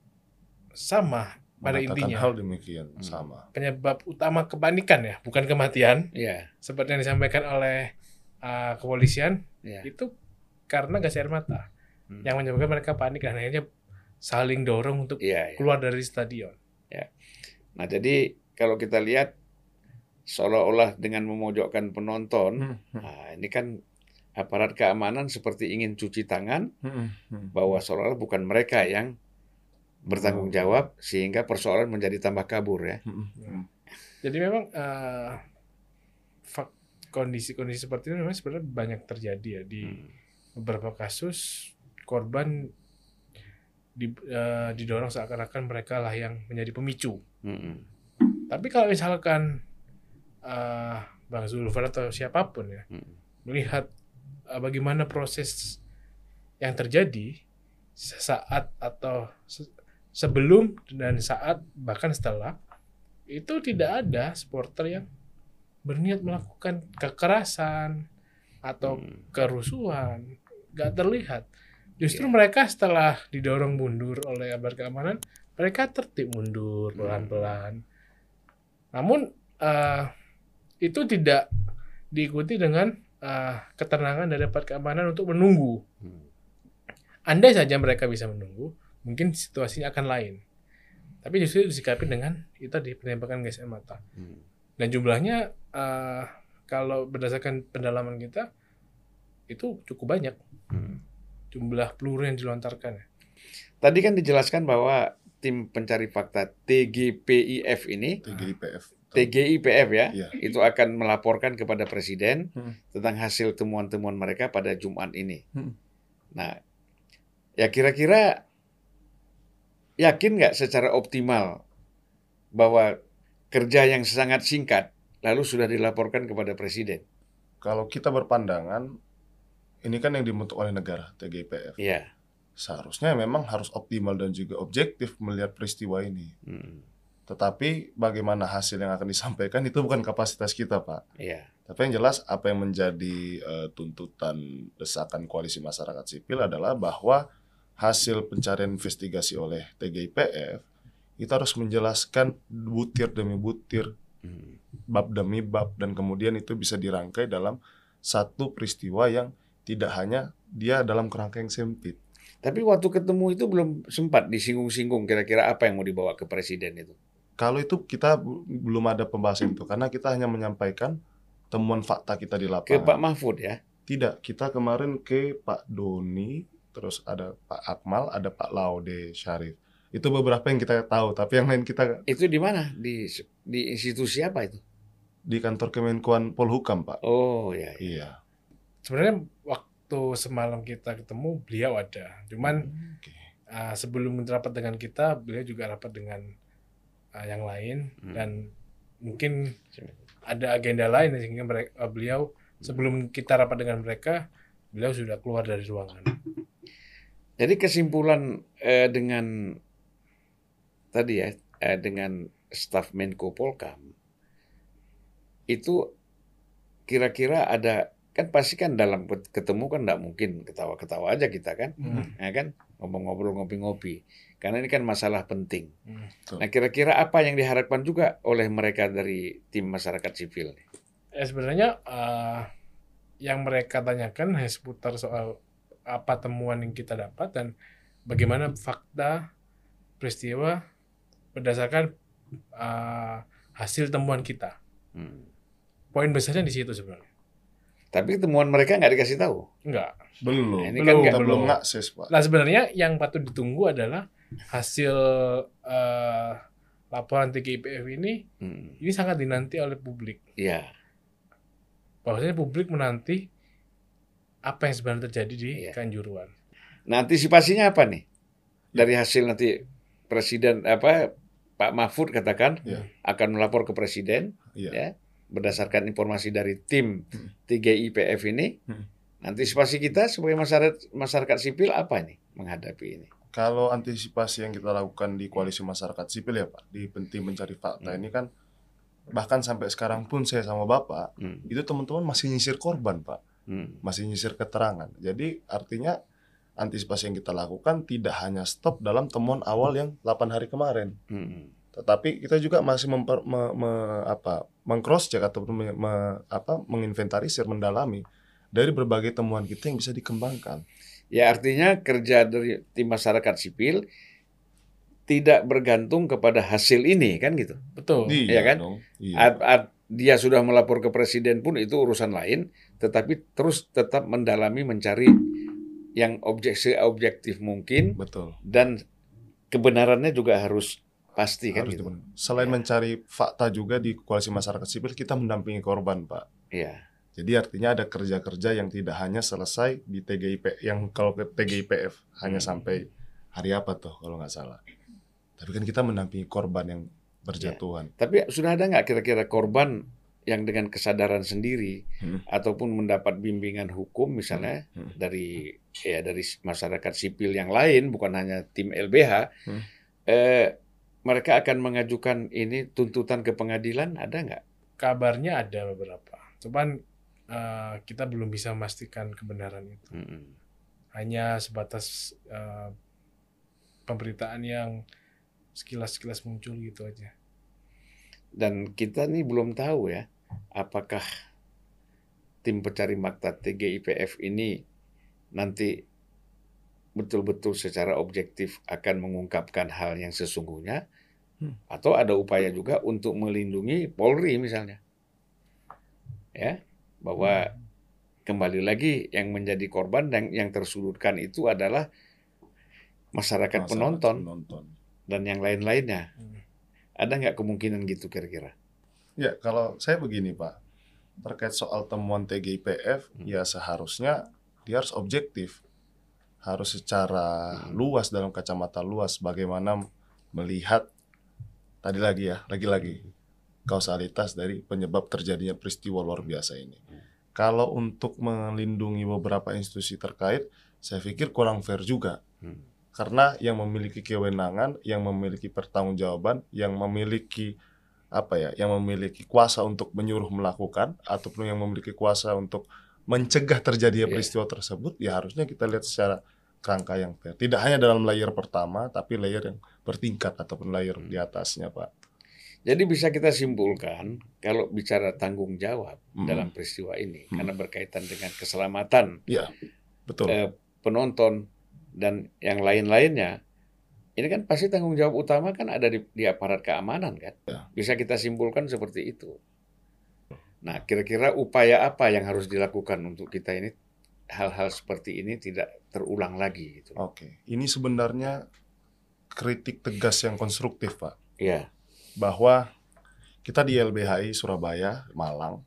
sama pada intinya hal demikian Hmm. sama. penyebab utama kepanikan ya bukan kematian Iya, seperti yang disampaikan oleh uh, kepolisian iya. itu karena gas air mata Hmm. yang menyebabkan mereka panik dan akhirnya saling dorong untuk Iya, iya. keluar dari stadion. Nah, jadi kalau kita lihat seolah-olah dengan memojokkan penonton, Hmm, hmm, nah ini kan aparat keamanan seperti ingin cuci tangan hmm, hmm. bahwa seolah-olah bukan mereka yang bertanggung jawab sehingga persoalan menjadi tambah kabur ya. Hmm, hmm. Jadi memang eh, fak- kondisi-kondisi seperti ini memang sebenarnya banyak terjadi ya di Hmm. beberapa kasus korban di- eh, didorong seakan-akan mereka lah yang menjadi pemicu. Hmm. Tapi kalau misalkan eh, Bang Zulfan atau siapa pun ya Hmm. melihat eh, bagaimana proses yang terjadi saat atau sebelum dan saat bahkan setelah itu tidak ada supporter yang berniat melakukan kekerasan atau Hmm. kerusuhan nggak terlihat justru Iya. mereka setelah didorong mundur oleh aparat keamanan mereka tertib mundur Hmm. pelan-pelan namun eh, itu tidak diikuti dengan eh, ketenangan dari aparat keamanan untuk menunggu Hmm. andai saja mereka bisa menunggu mungkin situasinya akan lain tapi justru disikapi dengan itu tadi penembakan gas air mata Hmm. dan jumlahnya eh, kalau berdasarkan pendalaman kita itu cukup banyak Hmm. jumlah peluru yang dilontarkan. Tadi kan dijelaskan bahwa tim pencari fakta TGPIF ini, TGIPF. TGIPF ya, Iya. itu akan melaporkan kepada presiden Hmm. tentang hasil temuan-temuan mereka pada Jumat ini. Hmm. Nah, ya kira-kira yakin nggak secara optimal bahwa kerja yang sangat singkat lalu sudah dilaporkan kepada presiden? Kalau kita berpandangan, ini kan yang dibentuk oleh negara, TGIPF. Iya. Seharusnya memang harus optimal dan juga objektif melihat peristiwa ini. Hmm. Tetapi bagaimana hasil yang akan disampaikan itu bukan kapasitas kita, Pak. Iya. Tapi yang jelas apa yang menjadi eh, tuntutan desakan koalisi masyarakat sipil adalah bahwa hasil pencarian investigasi oleh TGIPF itu harus menjelaskan butir demi butir, Hmm. bab demi bab dan kemudian itu bisa dirangkai dalam satu peristiwa yang tidak hanya dia dalam kerangka yang sempit. Tapi waktu ketemu itu belum sempat disinggung-singgung kira-kira apa yang mau dibawa ke presiden itu. Kalau itu kita belum ada pembahasan itu karena kita hanya menyampaikan temuan fakta kita di Ke lapangan. Pak Mahfud ya. Tidak, kita kemarin ke Pak Doni, terus ada Pak Akmal, ada Pak Laude Syarif. Itu beberapa yang kita tahu, tapi yang lain kita Itu di mana? Di di institusi apa itu? di kantor Kemenkuan Polhukam, Pak. Oh ya. ya. Iya. Sebenarnya waktu semalam kita ketemu beliau ada. Cuman Oke. uh, sebelum rapat dengan kita, beliau juga rapat dengan uh, yang lain Hmm. dan mungkin ada agenda lain sehingga mereka, uh, beliau sebelum kita rapat dengan mereka, beliau sudah keluar dari ruangan. Jadi kesimpulan eh, dengan tadi ya eh, dengan staf Menko Polkam itu kira-kira ada kan pasti kan dalam ketemu kan nggak mungkin ketawa-ketawa aja kita kan, Hmm. ya kan ngobrol-ngobrol ngopi-ngopi karena ini kan masalah penting. Hmm. Nah kira-kira apa yang diharapkan juga oleh mereka dari tim masyarakat sipil? Eh, sebenarnya uh, yang mereka tanyakan hanya seputar soal apa temuan yang kita dapat dan bagaimana fakta peristiwa berdasarkan uh, hasil temuan kita. Hmm. Poin besarnya di situ sebenarnya. Tapi temuan mereka nggak dikasih tahu. Enggak. Belum. Nah, ini kan kita nggak- belum belum. ngakses, Pak. Nah sebenarnya yang patut ditunggu adalah hasil uh, laporan TGIPF ini Hmm. ini sangat dinanti oleh publik. Ya, Bahwasanya publik menanti apa yang sebenarnya terjadi di Iya. Kanjuruan. Nah, antisipasinya apa nih? Dari hasil nanti presiden apa Pak Mahfud katakan Iya. akan melapor ke presiden Iya. ya berdasarkan informasi dari tim Hmm. 3IPF ini. Hmm. Antisipasi kita sebagai masyarakat masyarakat sipil apa nih menghadapi ini? Kalau antisipasi yang kita lakukan di koalisi masyarakat sipil ya Pak, di penting mencari fakta Hmm. ini kan bahkan sampai sekarang pun saya sama Bapak Hmm. itu teman-teman masih nyisir korban Pak, Hmm. masih nyisir keterangan. Jadi artinya antisipasi yang kita lakukan tidak hanya stop dalam temuan awal yang 8 hari kemarin, Hmm. tetapi kita juga masih memper, me, me- apa, mengcross check ataupun me- me- apa, menginventarisir, mendalami dari berbagai temuan kita yang bisa dikembangkan. Ya artinya kerja dari tim masyarakat sipil tidak bergantung kepada hasil ini kan gitu. Betul. Iya kan? dong. Iya. Ad- ad- dia sudah melapor ke presiden pun itu urusan lain, tetapi terus tetap mendalami mencari yang objek seobjektif mungkin Betul. dan kebenarannya juga harus pasti kan Harus gitu. dibenar- Selain Ya. mencari fakta juga di koalisi masyarakat sipil, kita mendampingi korban, Pak. Iya. Jadi artinya ada kerja-kerja yang tidak hanya selesai di TGIP, yang kalau ke TGIPF hanya Hmm. sampai hari apa tuh kalau nggak salah. Tapi kan kita mendampingi korban yang berjatuhan. Tapi sudah ada nggak kira-kira korban yang dengan kesadaran sendiri Hmm. ataupun mendapat bimbingan hukum misalnya Hmm. dari ya dari masyarakat sipil yang lain bukan hanya tim LBH Hmm. eh, mereka akan mengajukan ini tuntutan ke pengadilan ada nggak? Kabarnya ada beberapa. Cuman eh, kita belum bisa memastikan kebenaran itu. Mm-mm. Hanya sebatas eh, pemberitaan yang sekilas-sekilas muncul gitu aja. Dan kita nih belum tahu ya apakah tim pencari fakta TGIPF ini nanti betul-betul secara objektif akan mengungkapkan hal yang sesungguhnya Hmm. atau ada upaya juga untuk melindungi Polri misalnya. Ya, bahwa kembali lagi yang menjadi korban dan yang tersudutkan itu adalah masyarakat Masyarakat penonton penonton. dan yang lain-lainnya. Hmm. Ada nggak kemungkinan gitu kira-kira? Ya, kalau saya begini, Pak. Terkait soal temuan TGIPF, Hmm. ya seharusnya dia harus objektif. Harus secara Hmm. luas dalam kacamata luas bagaimana melihat tadi lagi ya, lagi-lagi kausalitas dari penyebab terjadinya peristiwa luar biasa ini. Kalau untuk melindungi beberapa institusi terkait, saya pikir kurang fair juga. Hmm. Karena yang memiliki kewenangan, yang memiliki pertanggungjawaban, yang memiliki apa ya, yang memiliki kuasa untuk menyuruh melakukan ataupun yang memiliki kuasa untuk mencegah terjadinya peristiwa tersebut, ya harusnya kita lihat secara kerangka yang fair. Tidak hanya dalam layer pertama, tapi layer yang bertingkat ataupun layer di atasnya, Pak. Jadi bisa kita simpulkan kalau bicara tanggung jawab Hmm. dalam peristiwa ini Hmm. karena berkaitan dengan keselamatan Iya, betul. eh, penonton dan yang lain-lainnya. Ini kan pasti tanggung jawab utama kan ada di, di aparat keamanan kan. Ya. Bisa kita simpulkan seperti itu. Nah, kira-kira upaya apa yang harus dilakukan untuk kita ini hal-hal seperti ini tidak terulang lagi gitu. Oke, ini sebenarnya kritik tegas yang konstruktif, Pak. Iya. Bahwa kita di LBHI Surabaya, Malang,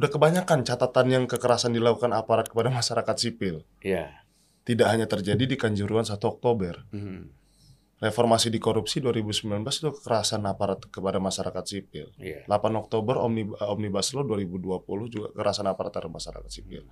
udah kebanyakan catatan yang kekerasan dilakukan aparat kepada masyarakat sipil. Iya. Tidak hanya terjadi di Kanjuruhan 1 Oktober. Hmm. Reformasi di korupsi 2019 itu kekerasan aparat kepada masyarakat sipil. Iya. 8 Oktober Omni- Omnibus Law 2020 juga kekerasan aparat terhadap masyarakat sipil.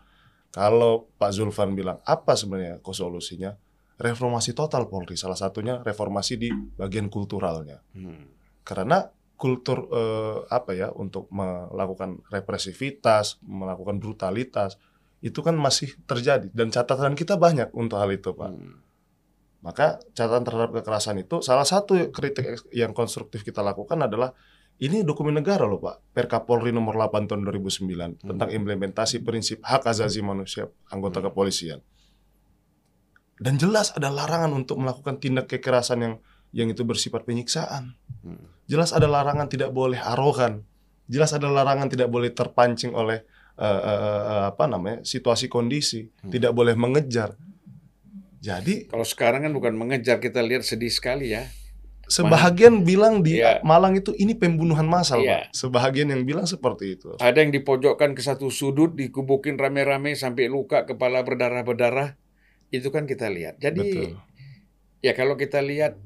Kalau Pak Zulfan bilang apa sebenarnya solusinya? Reformasi total Polri. Salah satunya reformasi di bagian kulturalnya. Hmm. Karena kultur eh, apa ya untuk melakukan represivitas, melakukan brutalitas itu kan masih terjadi dan catatan kita banyak untuk hal itu, Pak. Hmm. Maka catatan terhadap kekerasan itu salah satu kritik yang konstruktif kita lakukan adalah ini dokumen negara loh Pak. Perkap Polri nomor 8 tahun 2009 tentang implementasi prinsip hak asasi manusia anggota Hmm. kepolisian. Dan jelas ada larangan untuk melakukan tindak kekerasan yang yang itu bersifat penyiksaan. Hmm. Jelas ada larangan tidak boleh arogan. Jelas ada larangan tidak boleh terpancing oleh eh, apa namanya situasi kondisi, Hmm. tidak boleh mengejar. Jadi Kalau sekarang kan bukan mengejar, kita lihat sedih sekali ya. Sebahagian bilang di Iya. Malang itu ini pembunuhan massal, Iya. Pak. Sebahagian yang bilang seperti itu. Ada yang dipojokkan ke satu sudut, dikubukin rame-rame sampai luka, kepala berdarah-berdarah. Itu kan kita lihat. Jadi Betul. ya kalau kita lihat,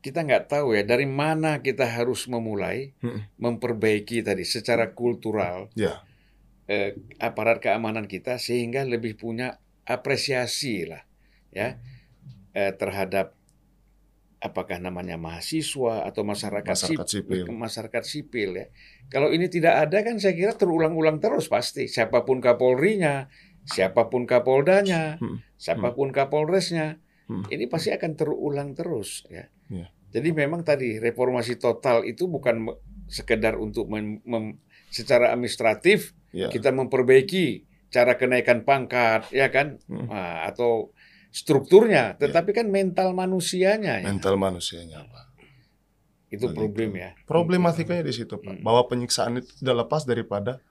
kita nggak tahu ya dari mana kita harus memulai Mm-mm. memperbaiki tadi secara kultural Ya, eh, aparat keamanan kita sehingga lebih punya apresiasi lah ya eh, terhadap apakah namanya mahasiswa atau masyarakat, Masyarakat sip- sipil. masyarakat sipil ya. Kalau ini tidak ada kan saya kira terulang-ulang terus pasti siapa pun Kapolrinya, siapa pun Kapoldanya, Hmm. siapa pun Kapolresnya, Hmm. ini pasti akan terulang terus ya. Ya. Jadi memang tadi reformasi total itu bukan sekedar untuk mem- mem- secara administratif ya. kita memperbaiki cara kenaikan pangkat ya kan Hmm. Nah, atau strukturnya tetapi kan mental manusianya ya. Mental manusianya, Pak. itu Begitu. problem ya Problematikanya di situ, Pak. Hmm. Bahwa penyiksaan itu tidak lepas daripada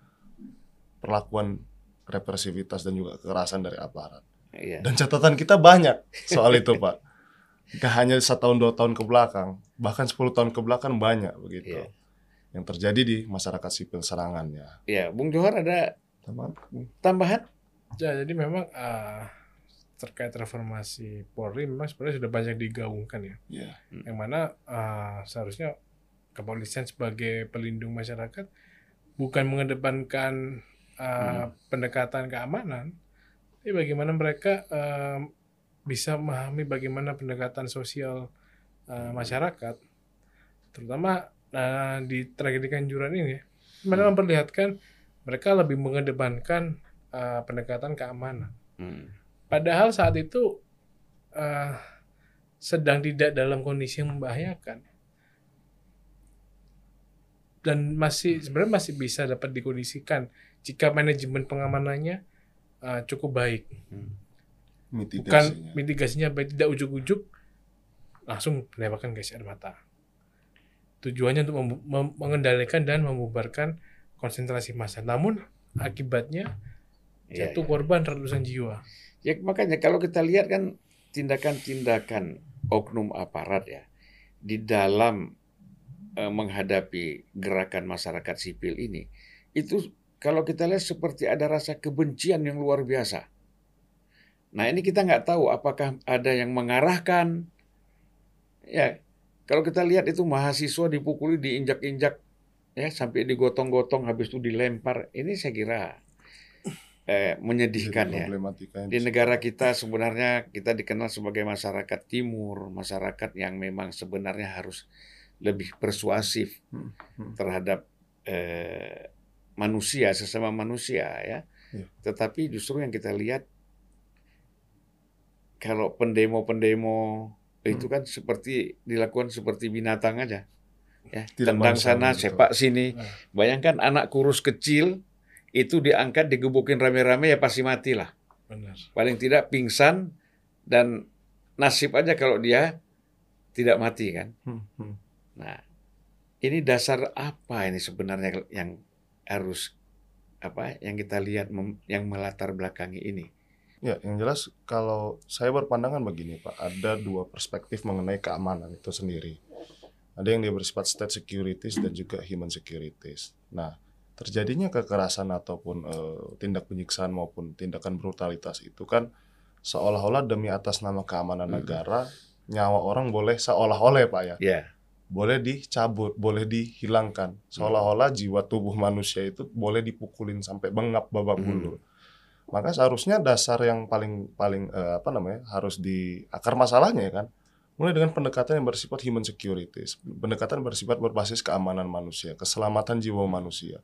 perlakuan represivitas dan juga kekerasan dari aparat. Iya. Dan catatan kita banyak soal itu, Pak. Gak hanya setahun dua tahun ke belakang, bahkan 10 tahun ke belakang banyak begitu. Iya. Yang terjadi di masyarakat sipil serangannya. Iya, Bung Johar ada Teman, tambahan Ya, jadi memang eh, terkait reformasi Polri memang sebenarnya sudah banyak digaungkan ya. ya. Yang mana eh, seharusnya kepolisian sebagai pelindung masyarakat bukan mengedepankan eh, pendekatan keamanan, tapi bagaimana mereka eh, bisa memahami bagaimana pendekatan sosial eh, masyarakat, terutama eh, di tragedi Kanjuran ini, ya, mana memperlihatkan mereka lebih mengedepankan eh, pendekatan keamanan. Hmm. Padahal saat itu eh, sedang tidak dalam kondisi yang membahayakan dan masih sebenarnya masih bisa dapat dikondisikan jika manajemen pengamanannya eh, cukup baik. Hmm. Bukan Mitigasinya. mitigasinya baik tidak ujuk-ujuk langsung penembakan gas air mata. Tujuannya untuk mengendalikan dan membubarkan konsentrasi massa. Namun akibatnya Iya, jatuh iya. korban ratusan jiwa. Ya makanya kalau kita lihat kan tindakan-tindakan oknum aparat ya di dalam eh, menghadapi gerakan masyarakat sipil ini itu kalau kita lihat seperti ada rasa kebencian yang luar biasa. Nah ini kita nggak tahu apakah ada yang mengarahkan. Ya kalau kita lihat itu mahasiswa dipukuli, diinjak-injak ya sampai digotong-gotong habis itu dilempar. Ini saya kira eh, menyedihkan ya di negara kita sebenarnya kita dikenal sebagai masyarakat timur, masyarakat yang memang sebenarnya harus lebih persuasif Hmm, hmm. terhadap eh, manusia sesama manusia ya. Iya. Tetapi justru yang kita lihat kalau pendemo-pendemo itu kan seperti dilakukan seperti binatang aja. Ya, tendang sana, sepak sini. Nah, Bayangkan anak kurus kecil itu diangkat digebukin rame-rame ya pasti mati lah. benar. Paling tidak pingsan dan nasib aja kalau dia tidak mati kan. Hmm, hmm. Nah, ini dasar apa ini sebenarnya yang harus apa yang kita lihat mem- yang melatar belakangi ini? Ya, yang jelas kalau saya berpandangan begini Pak, ada dua perspektif mengenai keamanan itu sendiri. Ada yang dia bersifat state securities dan juga human securities. Nah, terjadinya kekerasan ataupun eh, tindak penyiksaan maupun tindakan brutalitas itu kan seolah-olah demi atas nama keamanan Hmm. negara, nyawa orang boleh seolah-olah Pak ya, Ya, boleh dicabut, boleh dihilangkan. Seolah-olah jiwa tubuh manusia itu boleh dipukulin sampai bengap babak Hmm. Maka seharusnya dasar yang paling paling eh, apa namanya harus di akar masalahnya ya kan, mulai dengan pendekatan yang bersifat human securities, pendekatan bersifat berbasis keamanan manusia, keselamatan jiwa manusia.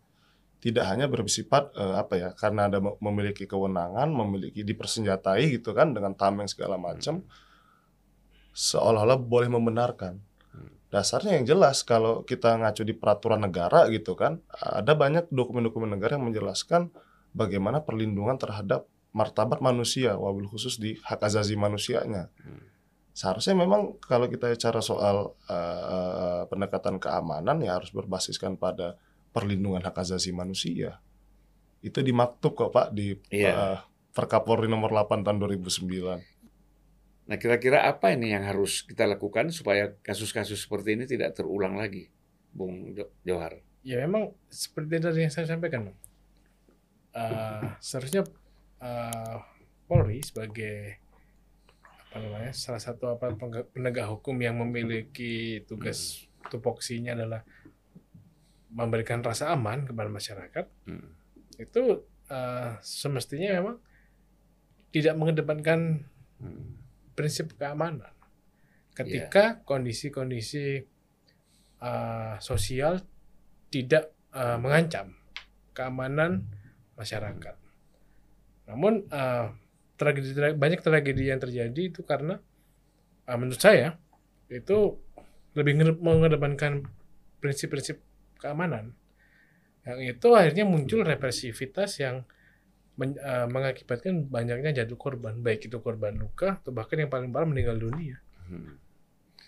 Tidak hanya bersifat eh, apa ya, karena ada me- memiliki kewenangan, memiliki dipersenjatai gitu kan dengan tameng segala macam, seolah-olah boleh membenarkan dasarnya yang jelas kalau kita ngacu di peraturan negara gitu kan ada banyak dokumen-dokumen negara yang menjelaskan bagaimana perlindungan terhadap martabat manusia wabil khusus di hak asasi manusianya Hmm. seharusnya memang kalau kita bicara soal eh, pendekatan keamanan ya harus berbasiskan pada perlindungan hak asasi manusia itu dimaktub kok pak di Iya. eh, Perkapolri nomor 8 tahun 2009 Nah, kira-kira apa ini yang harus kita lakukan supaya kasus-kasus seperti ini tidak terulang lagi, Bung Jo- Johar? Ya memang seperti tadi yang saya sampaikan, Bang. Eh, seharusnya eh, Polri sebagai apa namanya salah satu apa penegak hukum yang memiliki tugas tupoksinya adalah memberikan rasa aman kepada masyarakat Hmm. itu eh, semestinya memang tidak mengedepankan Hmm. prinsip keamanan. Ketika kondisi-kondisi uh, sosial tidak uh, mengancam keamanan masyarakat. Namun uh, tragedi banyak tragedi yang terjadi itu karena uh, menurut saya itu lebih ngede- mengedepankan prinsip-prinsip keamanan. Yang itu akhirnya muncul represivitas yang men- eh, mengakibatkan banyaknya jatuh korban, baik itu korban luka atau bahkan yang paling parah meninggal dunia. Hmm.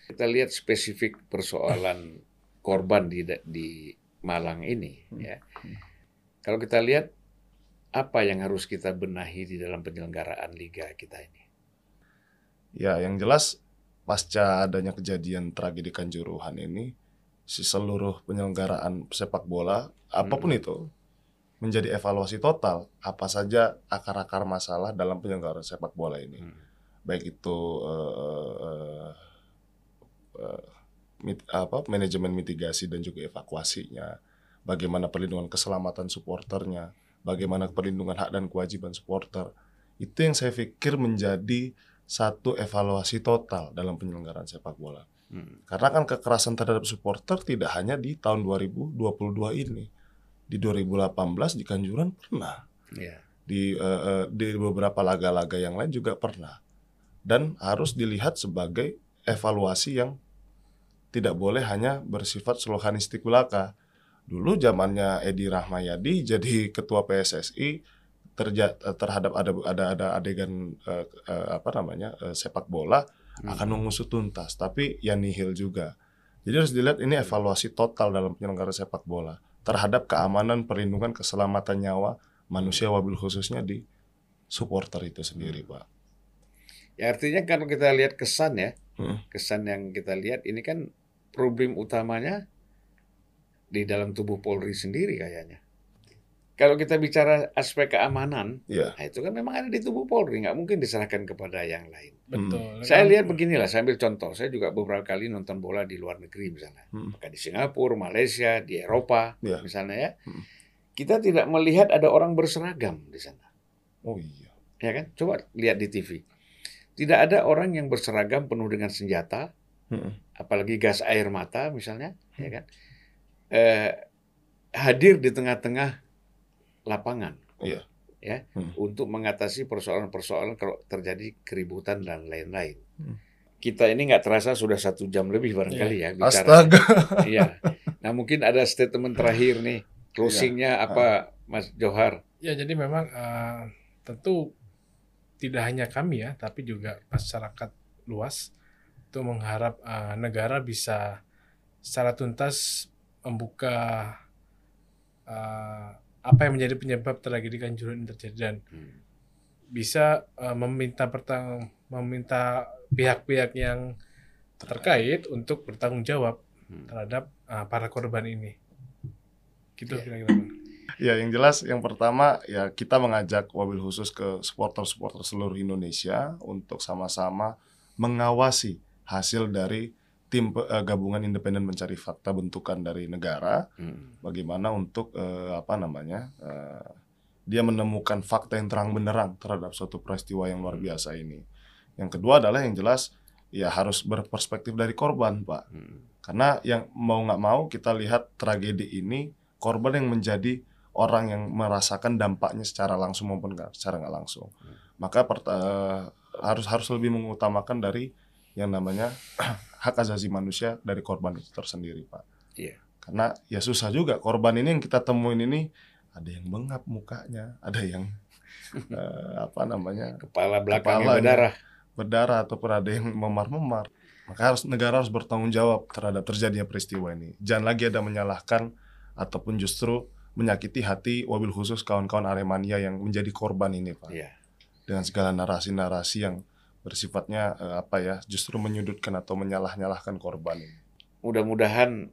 Kita lihat spesifik persoalan korban di di Malang ini, ya. Kalau kita lihat apa yang harus kita benahi di dalam penyelenggaraan liga kita ini? Ya, yang jelas pasca adanya kejadian tragedi Kanjuruhan ini, si seluruh penyelenggaraan sepak bola apa pun itu menjadi evaluasi total apa saja akar-akar masalah dalam penyelenggaraan sepak bola ini. Hmm. Baik itu eh, eh, eh, mit- apa manajemen mitigasi dan juga evakuasinya, bagaimana perlindungan keselamatan supporternya, bagaimana perlindungan hak dan kewajiban supporter. Itu yang saya pikir menjadi satu evaluasi total dalam penyelenggaraan sepak bola. Hmm. Karena kan kekerasan terhadap supporter tidak hanya di tahun 2022 ini. Di 2018 di Kanjuruhan pernah. Ya. Di eh, di beberapa laga-laga yang lain juga pernah. Dan harus dilihat sebagai evaluasi yang tidak boleh hanya bersifat sloganistik belaka. Dulu zamannya Edi Rahmayadi jadi ketua PSSI terja terhadap ada ada ada adegan eh, eh, apa namanya eh, sepak bola Hmm. akan mengusut tuntas, tapi ya nihil juga. Jadi harus dilihat ini evaluasi total dalam penyelenggaraan sepak bola terhadap keamanan, perlindungan, keselamatan nyawa manusia wabil khususnya di supporter itu sendiri, Pak. Ya artinya kalau kita lihat kesan ya, Hmm. kesan yang kita lihat ini kan problem utamanya di dalam tubuh Polri sendiri kayaknya. Kalau kita bicara aspek keamanan, Iya. nah itu kan memang ada di tubuh Polri, nggak mungkin diserahkan kepada yang lain. Betul. Saya Kan- lihat beginilah, saya ambil contoh. Saya juga beberapa kali nonton bola di luar negeri misalnya. Hmm. Di Singapura, Malaysia, di Eropa Iya. misalnya ya. Hmm. Kita tidak melihat ada orang berseragam di sana. Oh iya. Ya kan? Coba lihat di TV. Tidak ada orang yang berseragam penuh dengan senjata, Hmm. apalagi gas air mata misalnya, ya kan? Eh, hadir di tengah-tengah lapangan. Iya. ya Hmm. untuk mengatasi persoalan-persoalan kalau terjadi keributan dan lain-lain. Hmm. Kita ini nggak terasa sudah satu jam lebih barangkali ya bicara. Astaga. Iya. Nah mungkin ada statement terakhir nih, closingnya apa, Mas Johar? Ya, jadi memang eh, tentu tidak hanya kami ya, tapi juga masyarakat luas itu mengharap eh, negara bisa secara tuntas membuka eh, apa yang menjadi penyebab tragedi Kanjuruhan terjadi dan Hmm. bisa eh, meminta pertang meminta pihak-pihak yang terkait untuk bertanggung jawab Hmm. terhadap eh, para korban ini. Gitu Iya. kira-kira. Ya, yang jelas yang pertama ya kita mengajak wabil khusus ke supporter-supporter seluruh Indonesia untuk sama-sama mengawasi hasil dari tim eh, gabungan independen mencari fakta bentukan dari negara Hmm. bagaimana untuk eh, apa namanya eh, dia menemukan fakta yang terang benderang terhadap suatu peristiwa yang luar biasa ini. Yang kedua adalah yang jelas ya harus berperspektif dari korban, Pak. Hmm. Karena yang mau nggak mau kita lihat tragedi ini korban yang menjadi orang yang merasakan dampaknya secara langsung maupun secara nggak langsung. Maka pert- eh, harus harus lebih mengutamakan dari yang namanya hak asasi manusia dari korban itu tersendiri, Pak. Iya. Karena ya susah juga korban ini yang kita temuin ini ada yang bengap mukanya, ada yang eh, apa namanya Kepala belakangnya berdarah. berdarah ataupun ada yang memar-memar. Maka harus negara harus bertanggung jawab terhadap terjadinya peristiwa ini. Jangan lagi ada menyalahkan ataupun justru menyakiti hati wabil khusus kawan-kawan Aremania yang menjadi korban ini, Pak. Iya. Dengan segala narasi-narasi yang bersifatnya eh, apa ya, justru menyudutkan atau menyalah-nyalahkan korban. Mudah-mudahan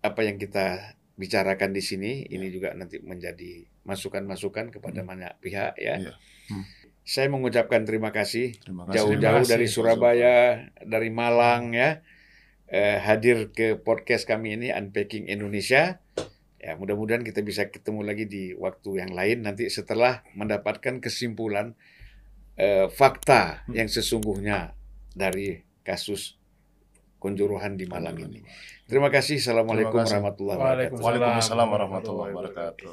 apa yang kita bicarakan di sini ini juga nanti menjadi masukan-masukan kepada Hmm. banyak pihak ya. Iya. Hmm. Saya mengucapkan terima kasih jauh-jauh dari Surabaya, dari Malang ya, eh, hadir ke podcast kami ini Unpacking Indonesia. Ya, mudah-mudahan kita bisa ketemu lagi di waktu yang lain nanti setelah mendapatkan kesimpulan eh, fakta Hmm. yang sesungguhnya dari kasus Konjuruhan di Malang Konjuruhan ini. Terima kasih. Assalamualaikum Terima kasih. warahmatullahi wabarakatuh. Waalaikumsalam warahmatullahi wabarakatuh.